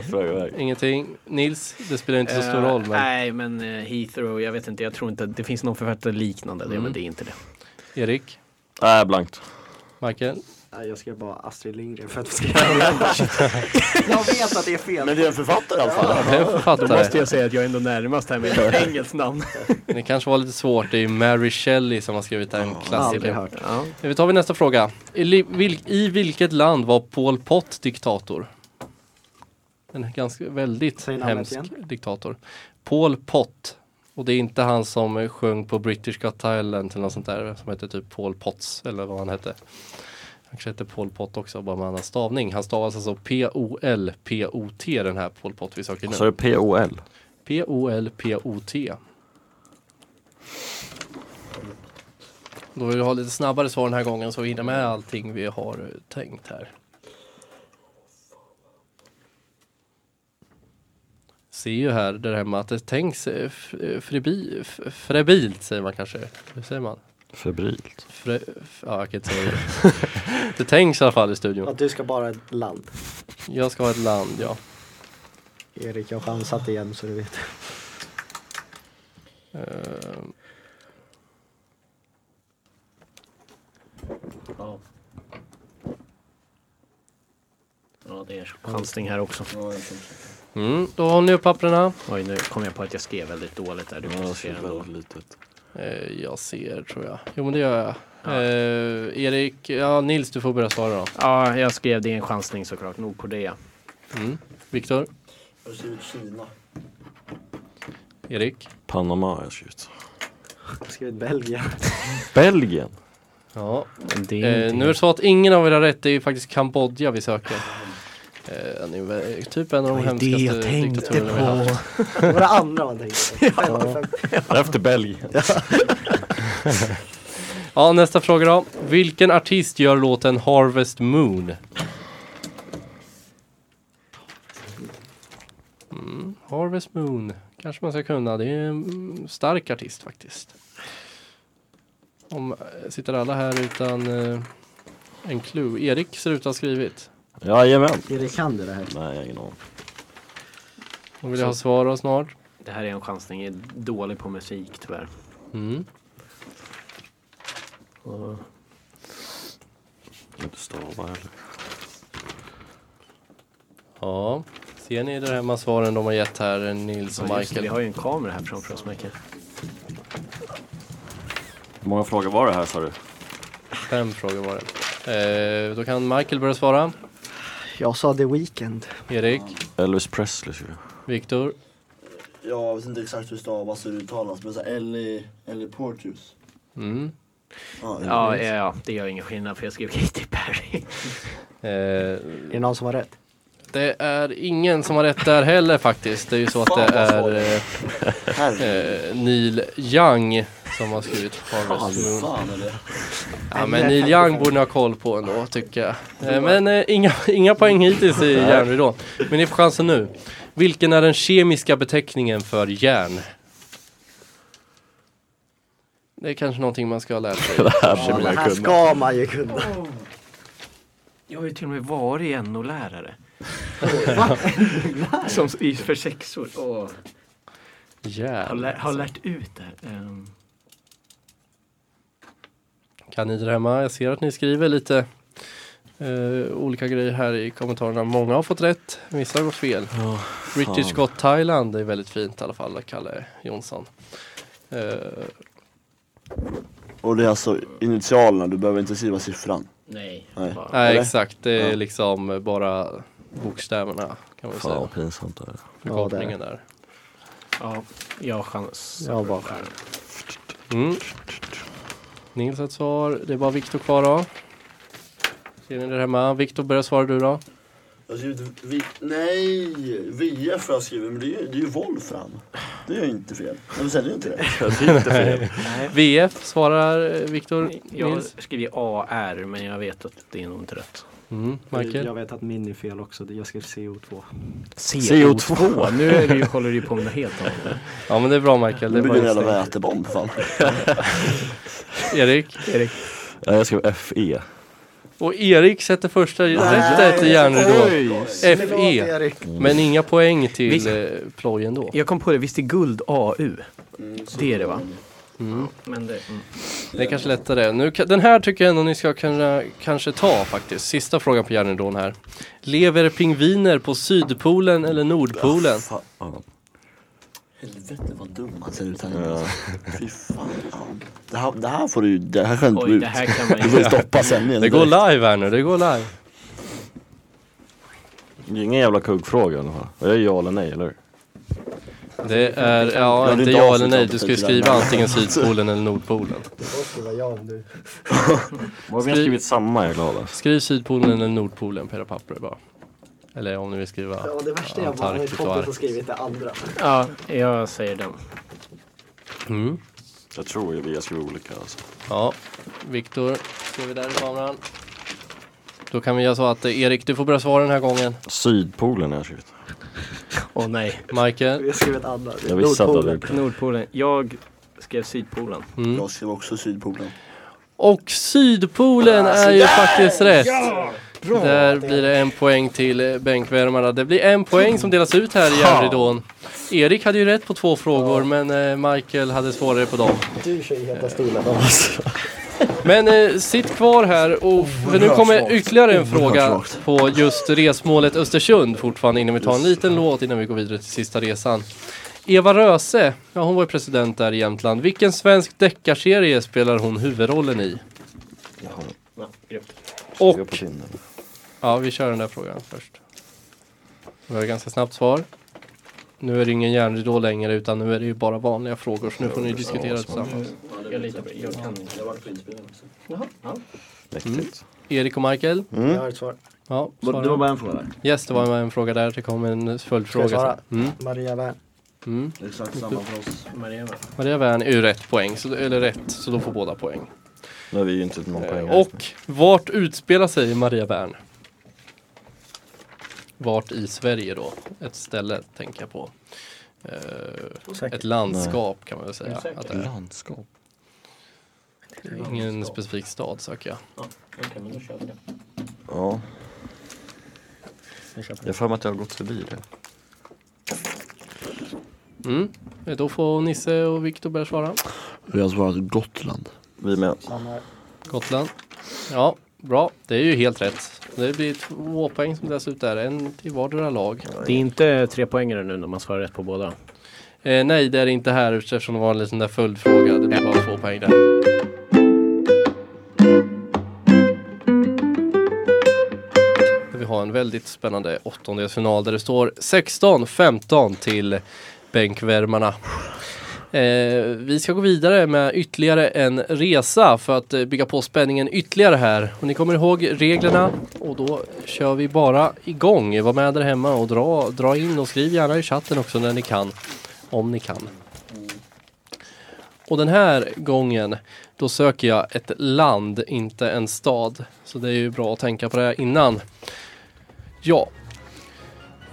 Ingenting. Nils, det spelar inte så stor Eh, roll. Men Nej, men eh, Heathrow, jag vet inte, jag tror inte, det finns någon författare liknande det, Mm. men det är inte det. Erik, Nej, blankt. Michael. Jag skrev bara Astrid Lindgren för att skriva Jag vet att det är fel. Men det är en författare i alla fall. Det är en Då måste författare. jag säga att jag är ändå närmast här med ett engelskt namn. Det kanske var lite svårt. Det är ju Mary Shelley som har skrivit en klassiker. hört. Ja. Vi tar vi nästa fråga. I, vil- I vilket land var Pol Pot diktator? En ganska väldigt hemsk igen. diktator. Pol Pot. Och det är inte han som sjöng på British Got Talent eller något sånt där som heter typ Paul Potts eller vad han hette. Kanske hette Pol Pot också bara med annan stavning. Han stavas alltså P-O-L-P-O-T den här Pol Pot vi söker nu. Så är det P-O-L. P-O-L-P-O-T. Då vill vi ha lite snabbare svar den här gången så vi hinner med allting vi har tänkt här. Ser ju här där hemma att det tänks eh, eh, frebi, frebilt säger man kanske. Hur säger man? Febrilt. Fre, ja, jag kan inte säga det. det tänks i alla fall i studion. Att du ska bara ett land. Jag ska ha ett land, ja. Erik, jag har chansat igen så du vet. Eh, Ja. ja, det är chansning här också. Mm, då har ni upp papperna. Oj, nu kom jag på att jag skrev väldigt dåligt där. Du Ja, måste det se ser ändå. väldigt litet. Eh, jag ser tror jag. Jo men det gör jag. Eh, Erik, ja Nils du får börja svara då. Ja, jag skrev det i en chansning såklart. Nordkorea. Mm. Viktor, Jag har skrivit Kina. Erik. Panama har jag skrivit. Jag har skrivit Belgien. Belgien. Ja. Det är Eh, nu är det så att ingen av er har rätt. Det är ju faktiskt Kambodja vi söker. Eh, ni är väl typ en av de hemskaste jag tänkte diktaturerna vi har haft. på. Det var det andra man tänkte på. Efter Belgien. Ja, nästa fråga då. Vilken artist gör låten Harvest Moon? Mm, Harvest Moon. Kanske man ska kunna. Det är en stark artist faktiskt. Om, eh, sitter alla här utan eh, en clue? Erik ser ut att ha skrivit. Jajamän. Erik, kan du det här? Nej, jag har ingen aning. Då vill jag ha svar då snart. Det här är en chansning. Jag är dålig på musik tyvärr. Mm. Och Inte stava heller. Ja, ser ni där hemma svaren de har gett här, Nils och Ja, just det, Michael? vi har ju en kamera här framför oss Micke. Hur många frågor var det här sa du? Fem frågor var det. Eh, då kan Michael börja svara. Jag sa The Weeknd. Erik, Elvis Presley skulle jag. Viktor, Jag vet inte exakt hur det stavas och uttalas men såhär Ellie, Ellie Porteous. mm. Ja, Ja, ja, ja, det gör ingen skillnad för jag skrev Katy Perry. eh, Är det någon som har rätt? Det är ingen som har rätt där heller faktiskt. Det är ju så att det är eh, eh, Neil Young som har skrivit Harvest Moon. Fan är det? Ja men Neil Young borde ni ha koll på ändå tycker jag. Eh, Men eh, inga, inga poäng hittills i järnridån. Men ni får chansen nu. Vilken är den kemiska beteckningen för järn? Det är kanske någonting man ska ha lärt sig. Det här Ja, det här ska man ju kunna. Jag har ju till och med varit NO-lärare. Som i, för sexor. Och har, Järn. lä, har lärt ut det här. Kan ni där hemma? Jag ser att ni skriver lite eh, olika grejer här i kommentarerna. Många har fått rätt, vissa har gått fel. British fan. Got Thailand är väldigt fint i alla fall, Kalle Jonsson. Eh, Och det är alltså initialerna, du behöver inte skriva siffran. nej. Nej. bara- nej exakt, det är Ja. liksom bara bokstäverna kan man Fan säga. vad pinsamt det är. Förkortningen där. Ja, jag har chans. Jag bara- Mm. Nils har ett svar, det är bara Viktor kvar då. Ser ni där hemma? Viktor börjar svara du då. Jag skrivit vi, nej, VF har jag skrivit men det är, ju- det är ju Wolfram. Det är ju inte fel. Jag säger ju inte det. Det är inte fel. VF svarar Viktor. Jag Nils. skriver AR men jag vet att det är nog inte rätt. Mm. Michael. Jag vet att min är fel också. Jag skrev CO2. CO2. Nu är det ju, håller du ju på med något helt annat. Ja men det är bra Michael. Det blir en jävla vätebomb fan. det. Erik. Ja, Jag skrev FE. Och Erik sätter första rättet i järnridån. FE. Men inga poäng till Visst- eh, plojen då. Jag kom på det, visst är guld AU? Det är det va? Mm. Men det, mm. Det är kanske lättare. Nu, den här tycker jag ändå ni ska kunna kanske ta faktiskt. Sista frågan på järnridån här. Lever pingviner på Sydpolen eller Nordpolen? Fan. Helvete vad dum han ser ut här inne. Ja. Fy fan. Det här, det här får du ju, det här Oj, ut. det här kan man Du får ju... stoppa sändningen. Det går live här nu, det går live. Det är ingen jävla kuggfråga i alla fall. Jag är ja eller nej, eller hur? Det är, ja, är inte ja eller nej. Du ska ju där. skriva antingen Sydpolen eller Nordpolen. Får skriva ja om du... Om vi har skrivit samma är jag glad alltså. Skriv Sydpolen eller Nordpolen på era papper bara. Eller om ni vill skriva Ja, det värsta jag bara har och fått har Arktis. skrivit det andra. Ja, jag säger den. Mm. Jag tror vi har skrivit olika alltså. Ja, Viktor, ser vi där i kameran. Då kan vi göra så att eh, Erik, du får börja svara den här gången. Sydpolen har jag skrivit. Åh nej. Michael. Jag skrev ett annat. Jag visste att du hade Nordpolen. gjort det. Nordpolen. Jag skrev Sydpolen. Mm. Jag skrev också Sydpolen. Och Sydpolen är ju faktiskt rätt. Där blir det en poäng till eh, bänkvärmarna. Det blir en poäng som delas ut här i järnridån. Erik hade ju rätt på två frågor men eh, Michael hade svårare på dem. Du kör ju heta stolen av oss. Men eh, sitt kvar här och för nu kommer ytterligare en fråga på just resmålet Östersund fortfarande innan vi tar en liten låt innan vi går vidare till sista resan. Eva Röse, ja hon var ju president där i Jämtland. Vilken svensk deckarserie spelar hon huvudrollen i? Och, ja vi kör den där frågan först. Det var ett ganska snabbt svar. Nu är det ingen järnridå längre utan nu är det ju bara vanliga frågor så nu får ni diskutera tillsammans. Jag litar på det. Jag kan inte. Jag har varit på inspelning också. Mäktigt. Erik och Michael? Jag har ett svar. Ja, Det var bara en fråga där. Yes, det var en fråga där. Det kom en följdfråga. Ska jag svara? sen. Mm. Maria Wern. Mm. Exakt samma för oss. Maria va? Maria Wern är ju rätt poäng, så, eller rätt, så då får båda poäng. Nu har vi ju inte någon poäng. Eh, och vart utspelar sig Maria Wern? Vart i Sverige då? Ett ställe tänker jag på. Eh, ett landskap kan man väl säga. Att det är. Landskap. Ingen specifik stad söker jag. Okej, men då kör vi det. Ja. Jag har för mig att jag har gått förbi det. Mm. Eh, Då får Nisse och Viktor börja svara. Vi har svarat Gotland. Vi med. Gotland. Ja, bra. Det är ju helt rätt. Det blir två poäng som delas ut där. En till vardera lag. Det är inte tre poängare nu när man svarar rätt på båda. Eh, nej, det är det inte här eftersom det var en liten där följdfråga. Det blir bara två poäng där. Vi har en en väldigt spännande åttondelsfinal där det står 16-15 till bänkvärmarna. Eh, vi ska gå vidare med ytterligare en resa för att eh, bygga på spänningen ytterligare här. Och ni kommer ihåg reglerna och då kör vi bara igång. Var med där hemma och dra, dra in och skriv gärna i chatten också när ni kan. Om ni kan. Och den här gången då söker jag ett land, inte en stad. Så det är ju bra att tänka på det innan. Ja.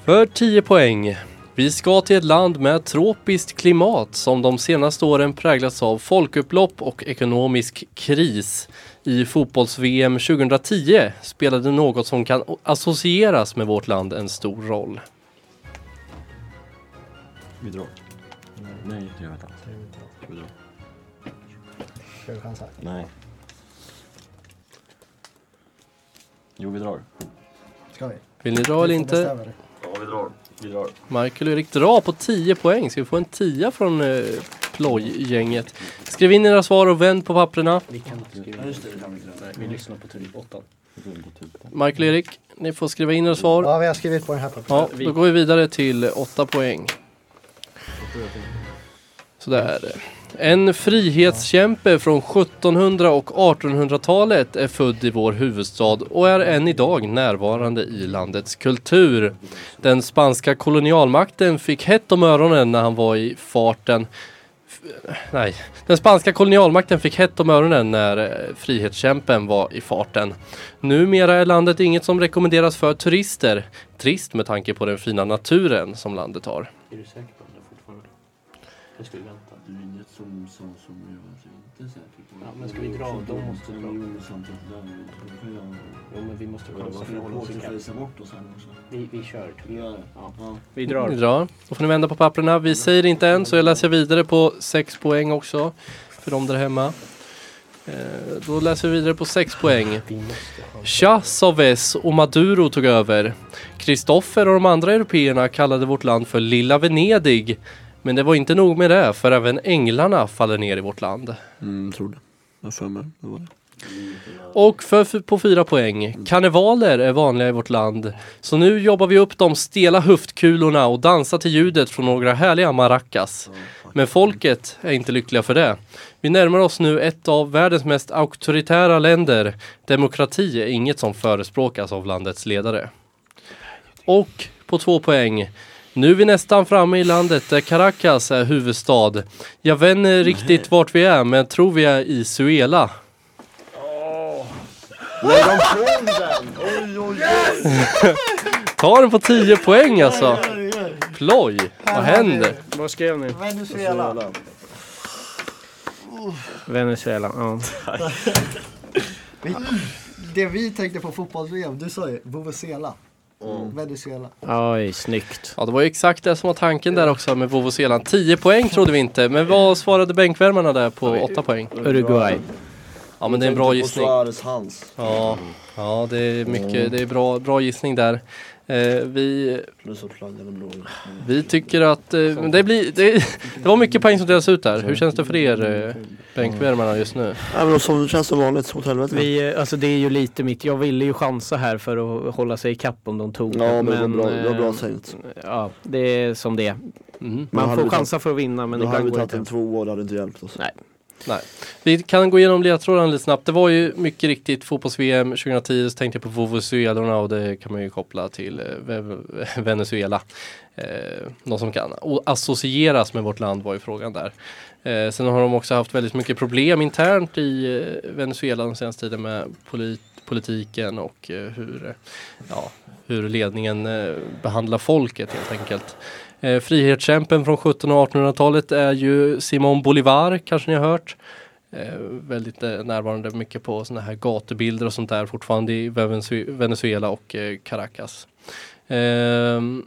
För 10 poäng. Vi ska till ett land med tropiskt klimat som de senaste åren präglats av folkupplopp och ekonomisk kris. I fotbolls-VM 2010 spelade något som kan associeras med vårt land en stor roll. Vi drar. Nej, det gör vi inte. Vi drar. Ska vi chansa? Nej. Jo, vi drar. Ska vi? Vill ni dra eller inte? Du. Ja, vi drar. Vi drar. Michael och Erik drar på 10 poäng. Ska vi få en 10 från eh, plojgänget? Skriv in era svar och vänd på papperna. Vi kan inte skriva. Nej, vi lyssnar på typ åttan. Michael och Erik, ni får skriva in era svar. Ja, vi har skrivit på den här pappret. Ja, då går vi vidare till 8 poäng. Sådär. En frihetskämpe från 1700 och 1800-talet är född i vår huvudstad och är än idag närvarande i landets kultur. Den spanska kolonialmakten fick hett om öronen när han var i farten. F- Nej, den spanska kolonialmakten fick hett om öronen när eh, frihetskämpen var i farten. Numera är landet inget som rekommenderas för turister. Trist med tanke på den fina naturen som landet har. Är du säker på det fortfarande? Som sa som jag var inte säker på. Ja, men ska vi dra? Då måste vi. Jo, samtidigt där. Jo, men vi måste chansa för att hålla oss resa bort oss här också. Vi, vi kör. Vi gör det. Ja. Ja. Vi Ni drar. drar. Då får ni vända på papperna. Vi säger inte än så jag läser vidare på 6 poäng också. För de där hemma. Eh, då läser vi vidare på 6 poäng. Vi chansa. Chavez och Maduro tog över. Kristoffer och de andra européerna kallade vårt land för Lilla Venedig. Men det var inte nog med det, för även änglarna faller ner i vårt land. Mm, tror det. Jag för mig. Det var det. Och för, på fyra poäng. Karnevaler är vanliga i vårt land. Så nu jobbar vi upp de stela höftkulorna och dansar till ljudet från några härliga maracas. Men folket är inte lyckliga för det. Vi närmar oss nu ett av världens mest auktoritära länder. Demokrati är inget som förespråkas av landets ledare. Och på två poäng. Nu är vi nästan framme i landet där Caracas är huvudstad. Jag vet inte riktigt vart vi är men jag tror vi är i Suela. Lägg dem från den! Oj, oj, oj! Ta den på 10 poäng alltså. Ploj, vad händer? Vad skrev ni? Venezuela. Venezuela. Ja. Det vi tänkte på fotbolls-VM, du sa ju Vuvuzela. Venezuela. Oj, snyggt. Ja, det var ju exakt det som var tanken där också med Vovoselan. 10 poäng trodde vi inte, men vad svarade bänkvärmarna där på 8 poäng? Uruguay. Ja, men det är en bra gissning. Ja, ja det är mycket, det är bra, bra gissning där. Eh, vi, vi tycker att eh, det, blir, det, det var mycket poäng som delas ut där. Hur känns det för er eh, bänkvärmarna just nu? Nej men som det känns som vanligt, åt helvete. Vi, eh, alltså det är ju lite mitt, jag ville ju chansa här för att hålla sig i kapp om de tog Ja men det var bra, det var bra eh, tänkt. Ja, det är som det är. Mm. Men Man hade får vi chansa för att vinna men Då hade ibland vi går det tagit en inte. tvåa, det hade inte hjälpt oss. Nej. Nej. Vi kan gå igenom ledtrådarna lite snabbt. Det var ju mycket riktigt fotbolls-VM 2010 så tänkte jag på Vovozuelorna och det kan man ju koppla till eh, Ve- Venezuela. Eh, något som kan associeras med vårt land var ju frågan där. Eh, sen har de också haft väldigt mycket problem internt i eh, Venezuela den senaste tiden med polit politiken och eh, hur, eh, ja, hur ledningen eh, behandlar folket helt enkelt. Eh, frihetskämpen från 1700 och 1800-talet är ju Simon Bolivar, kanske ni har hört. Eh, väldigt eh, närvarande mycket på sådana här gatubilder och sånt där fortfarande i Venezuela och eh, Caracas. Ehm,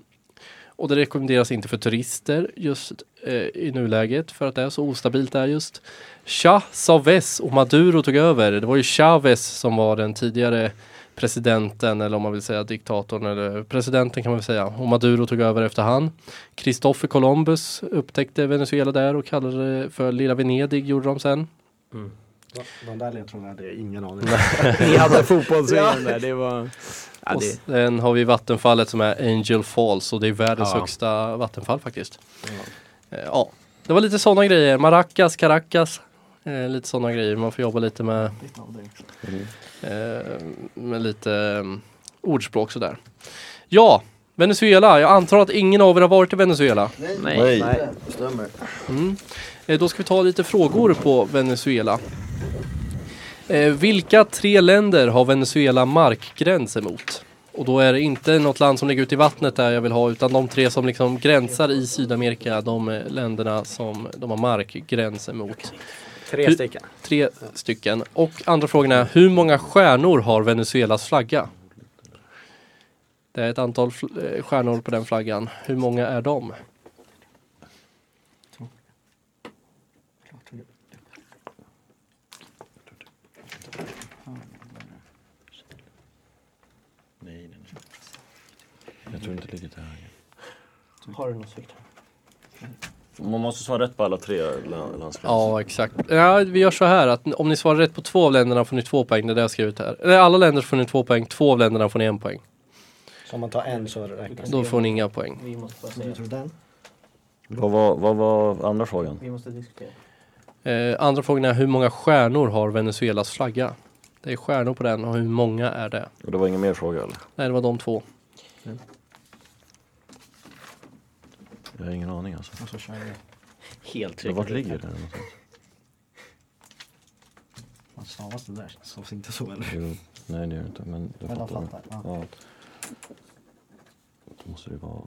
och det rekommenderas inte för turister just eh, i nuläget för att det är så ostabilt där just. Chavez och Maduro tog över. Det var ju Chavez som var den tidigare presidenten eller om man vill säga diktatorn eller presidenten kan man väl säga. Och Maduro tog över efter han. Kristoffer Columbus upptäckte Venezuela där och kallade det för Lilla Venedig gjorde de sen. Mm. De där ledtrådarna hade jag ingen aning Ni hade fotbolls-VM där, det var... Ja, Och det, sen har vi vattenfallet som är Angel Falls och det är världens Ja. högsta vattenfall faktiskt. Eh, Ja, det var lite sådana grejer. Maracas, Caracas. Eh, lite sådana grejer. Man får jobba lite med, eh, med lite um, ordspråk sådär. Ja, Venezuela. Jag antar att ingen av er har varit i Venezuela. nej. Nej, stämmer. Mm. Eh, Då ska vi ta lite frågor på Venezuela. Eh, vilka tre länder har Venezuela markgräns emot? Och då är det inte något land som ligger ute i vattnet där jag vill ha utan de tre som liksom gränsar i Sydamerika, de eh, länderna som de har markgräns emot. Tre Hur- stycken. Tre stycken. Och andra frågan är, hur många stjärnor har Venezuelas flagga? Det är ett antal stjärnor på den flaggan. Hur många är de? Nej, nej, nej. Jag tror inte det ligger till höger. Har du något Victor? Man måste svara rätt på alla tre la- landsgränser. Ja, exakt. Ja, vi gör så här att om ni svarar rätt på två av länderna får ni två poäng. Det är det jag har skrivit här. Eller alla länder får ni två poäng. Två av länderna får ni en poäng. Så om man tar en så räknas det. Då får ni inga poäng. Vi måste bara säga. den? Vad, var, vad var andra frågan? Vi måste diskutera. Eh, andra frågan är hur många stjärnor har Venezuelas flagga? Det är stjärnor på den och hur många är det? Och det var ingen mer fråga eller? Nej, det var de två. Jag har ingen aning alltså. Och så kör vi. Helt vart ligger det någonstans? Vad stavas det där? Stavas inte så eller? Jo, nej det gör det inte men du fattar. fattar, ja. Ja. Då måste det vara...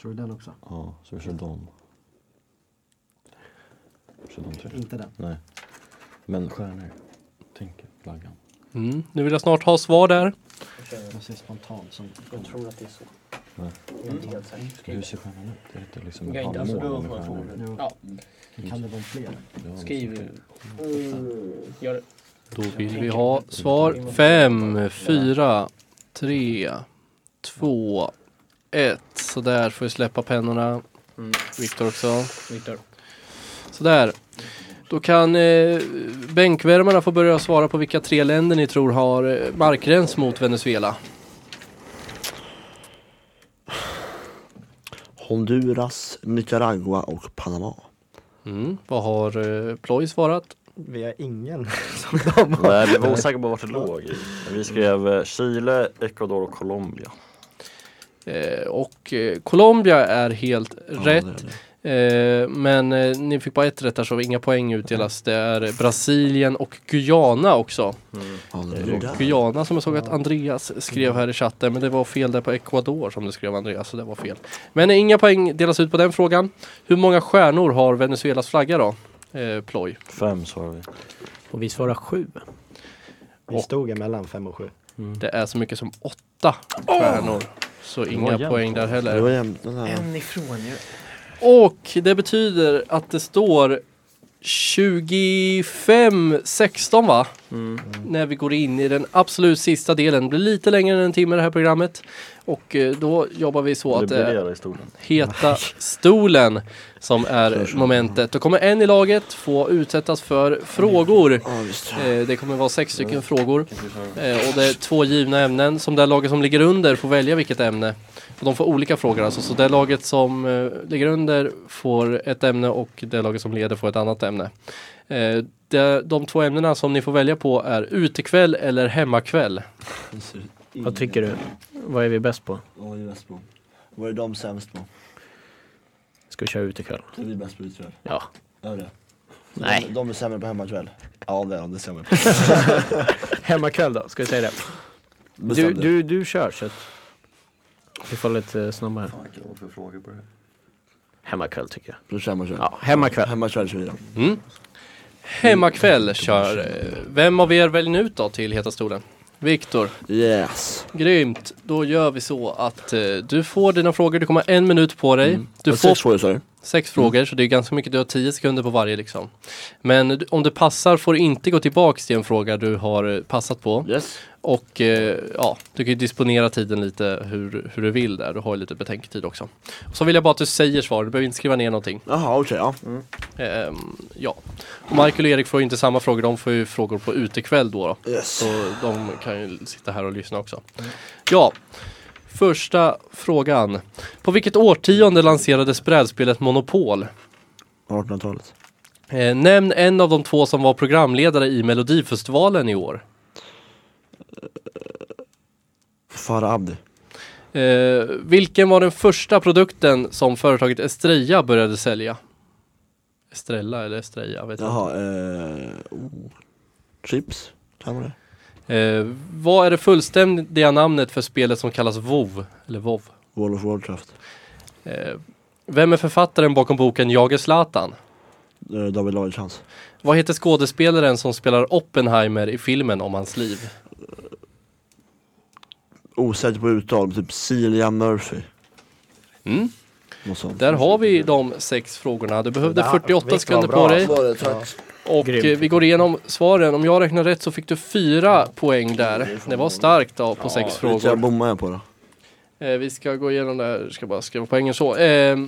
Tror du den också? Ja, så vi kör dem. Kör de tre. Inte den. Nej. Men stjärnor. Tänk flaggan. Mm. Nu vill jag snart ha svar där. Jag ser spontant som... Jag tror att det är så. Nej. Jag är inte helt säker. Hur ser stjärnan ut? Det är inte liksom en alltså, halvmåne du har med stjärnor. Ja, Kan det vara fler? Skriv. Gör det. Då vill vi ha svar. Fem, fyra, tre, två, ett. Så där får vi släppa pennorna. Mm. Viktor också. Viktor. Sådär. Då kan eh, bänkvärmarna få börja svara på vilka tre länder ni tror har eh, markgräns mot Venezuela. Honduras, Nicaragua och Panama. Mm. Vad har eh, Ploy svarat? Vi har ingen som de har. Nej, vi var osäkra på vart det låg i. Vi skrev eh, Chile, Ecuador och Colombia. Eh, och eh, Colombia är helt Ja, rätt. det är det. Eh, men eh, ni fick bara ett rätt där så inga poäng utdelas. Det är Brasilien och Guyana också. Det är Eh, det där. Guyana som jag såg att Andreas skrev här i chatten. Men det var fel där på Ecuador som du skrev Andreas. Så det var fel. Men eh, inga poäng delas ut på den frågan. Hur många stjärnor har Venezuelas flagga då? Eh, ploj. Fem svarar vi. Och vi svarar sju. Vi stod emellan fem och sju. Det är så mycket som åtta stjärnor. Så inga poäng där Det heller. var jämnt den här. En ifrån ju. Och det betyder att det står 25-16 va? Mm. När vi går in i den absolut sista delen. Det blir lite längre än en timme det här programmet. Och eh, då jobbar vi så Det att det är stolen. heta stolen som är momentet. Då kommer en i laget få utsättas för frågor. Eh, Det kommer vara sex stycken frågor. Eh, Och det är två givna ämnen som det laget som ligger under får välja vilket ämne. Och de får olika frågor alltså. Så det laget som eh, ligger under får ett ämne och det laget som leder får ett annat ämne. Eh, det, de två ämnena som ni får välja på är utekväll eller hemmakväll. Vad tycker du? Vad är vi bäst på? Vad är vi bäst på? Vad är de sämst på? Ska vi köra ut ikväll? Det är vi bäst på utkväll. Ja. Är det? Nej. De, de är sämre på hemmakväll. Ja det är de, det stämmer. Hemmakväll då, ska vi säga det? Du, du, du kör så att vi får lite eh, snabbare. Vad för frågor på det här? Hemmakväll tycker jag. Kör hemmakväll. Ja, hemmakväll. Hemmakväll kör vi då. Mm. Hemmakväll kör. eh, Vem av er väljer ni ut då till Heta stolen? Viktor. Yes. Grymt. Då gör vi så att eh, du får dina frågor. Du kommer ha en minut på dig. Du Du får Sex frågor du? Sex frågor, så det är ganska mycket. Du har tio sekunder på varje liksom. Men om det passar får du inte gå tillbaks till en fråga du har eh, passat på. Yes. Och eh, ja, du kan ju disponera tiden lite hur, hur du vill där. Du har ju lite betänketid också. Så vill jag bara att du säger svar, du behöver inte skriva ner någonting. Jaha okej, ja. Ehm, ja. Och Michael och Erik får ju inte samma frågor, de får ju frågor på utekväll då. då. Yes. Så de kan ju sitta här och lyssna också. Ja, första frågan. På vilket årtionde lanserades brädspelet Monopol? 1800-talet. Eh, nämn en av de två som var programledare i Melodifestivalen i år. Farah Abdi. Eh, vilken var den första produkten som företaget Estrella började sälja? Estrella eller Estrella? Vet. Jaha, eh, oh. Chips, kan man det? Eh, vad är det fullständiga namnet för spelet som kallas WoW? Eller WoW? World of Warcraft. Eh, vem är författaren bakom boken Jag är Zlatan? Eh, David Lagercrantz. Vad heter skådespelaren som spelar Oppenheimer i filmen om hans liv? Osäker på uttal, typ Celia Murphy. Mm. Där har vi de sex frågorna. Du behövde Ja, 48 vilket sekunder på dig. Och Grymt. eh, vi går igenom svaren. Om jag räknar rätt så fick du fyra poäng där. Det var starkt då på sex Vilka frågor. bommar jag på då? Eh, vi ska gå igenom det här, ska bara skriva poängen så. Eh,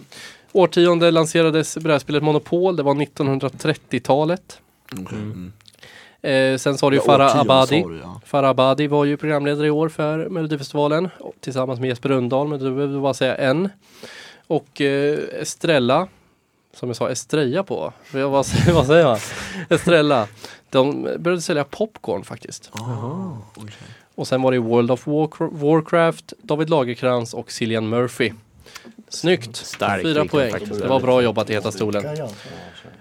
årtionde lanserades brädspelet Monopol, det var 1930-talet. Okej. Mm. Eh, sen sa du ju Ja, Farah Abadi. du, ja. Farah Abadi var ju programledare i år för Melodifestivalen tillsammans med Jesper Rönndahl, men du behöver bara säga en. Och eh, Estrella, som jag sa Estrella på, vad, vad säger- man? Estrella, de började sälja popcorn faktiskt. Aha, okej. Och sen var det World of Warcra- Warcraft, David Lagerkrans och Cillian Murphy. Snyggt! Starkt, Fyra poäng. faktiskt. Det var bra jobbat i Heta stolen.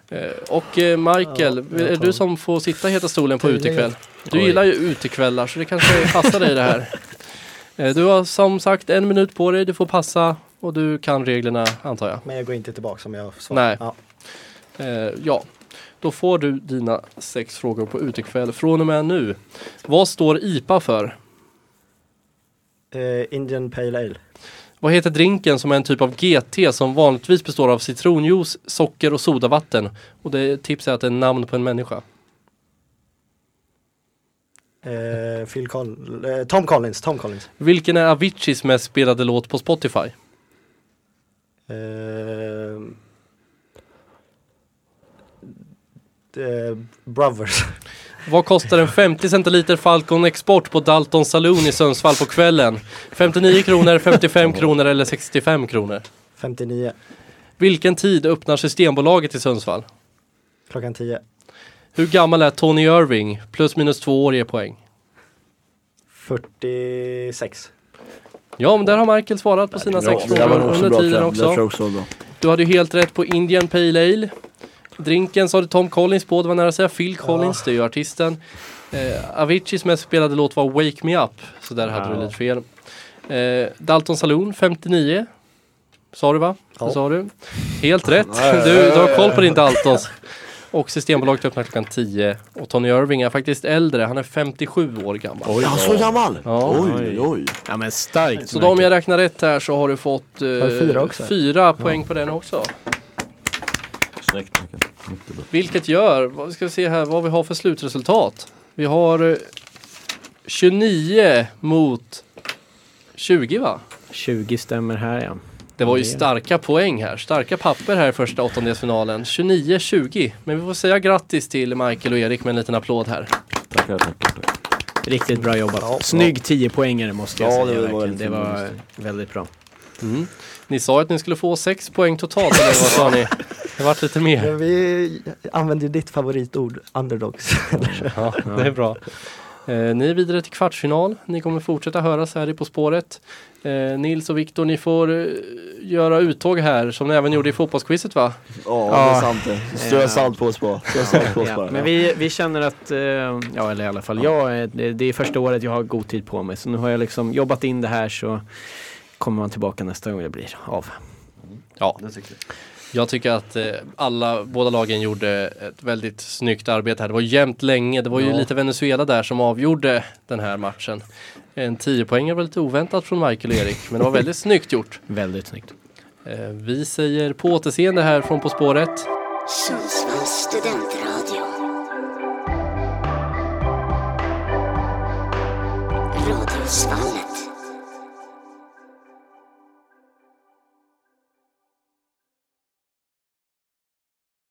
Eh, Och eh, Michael, är det du som får sitta i Heta stolen på utekväll? Du gillar ju utekvällar så det kanske passar dig det här. Eh, Du har som sagt en minut på dig, du får passa och du kan reglerna antar jag. Men jag går inte tillbaka som jag svarar. Nej. Ja. Eh, ja, då får du dina sex frågor på utekväll från och med nu. Vad står IPA för? Eh, Indian Pale Ale. Vad heter drinken som är en typ av GT som vanligtvis består av citronjuice, socker och sodavatten? Och det tips är att det är namn på en människa. Eh, Phil Coll- eh, Tom Collins. Tom Collins. Vilken är Aviciis mest spelade låt på Spotify? Eh, eh, Brothers. Vad kostar en 50 centiliter Falcon Export på Dalton Saloon i Sundsvall på kvällen? 59 kronor, 55 kronor eller 65 kronor? 59. Vilken tid öppnar Systembolaget i Sundsvall? Klockan 10. Hur gammal är Tony Irving? Plus minus två år ger poäng. 46. Ja, men där har Michael svarat på sina sex frågor under tiden också. Du hade ju helt rätt på Indian Pale Ale. Drinken sa du Tom Collins på, det var nära att säga Phil Collins, det är ju artisten. Eh, Aviciis mest spelade låt var Wake Me Up, så där hade du Ja. lite fel. Eh, Dalton Saloon 59. Sa du va? Ja. Det sa du. Helt rätt. Ja, ja, ja, Du, du har ja, koll ja. på din Daltons. Och Systembolaget öppnar klockan 10. Och Tony Irving är faktiskt äldre, han är 57 år gammal. Oj, Ja, så gammal? Ja. Oj, oj, oj. Ja men starkt. Så då om jag räknar rätt här så har du fått eh, fyra också? fyra poäng på den också. Snyggt Mikael. Mycket bra. Vilket gör, vad ska vi se här vad vi har för slutresultat. Vi har eh, 29 mot 20 va? 20 stämmer här ja. Det var ju starka poäng här, starka papper här i första åttondelsfinalen. 29-20. Men vi får säga grattis till Michael och Erik med en liten applåd här. Tackar, tackar, tackar. Riktigt bra jobbat. Snygg 10 poängare måste jag Ja, säga. det var verkligen. det var väldigt bra. Mm. Ni sa att ni skulle få 6 poäng totalt, eller vad sa ni? Det vart lite mer. Vi använder ju ditt favoritord, underdogs. Ja, det är bra. Eh, ni är vidare till kvartsfinal. Ni kommer fortsätta höras här i På spåret. Eh, Nils och Viktor, ni får eh, göra uttåg här som ni även gjorde i fotbollsquizet va? Ja, Ja. det är sant det. Strö salt på oss bara. Strö salt på oss Ja, bara. men vi, vi känner att, ja eller i alla fall jag, det, det är första året jag har god tid på mig. Så nu har jag liksom jobbat in det här så kommer man tillbaka nästa gång det blir av. Ja, Det tycker jag. Jag tycker att eh, alla, båda lagen gjorde ett väldigt snyggt arbete här. Det var jämnt länge. Det var ju Ja. lite Venezuela där som avgjorde den här matchen. En 10 poäng var lite oväntat från Michael och Erik, men det var väldigt snyggt gjort. Väldigt snyggt. Eh, Vi säger på återseende här från På spåret. Sundsvalls studentradio. Radiosvallet.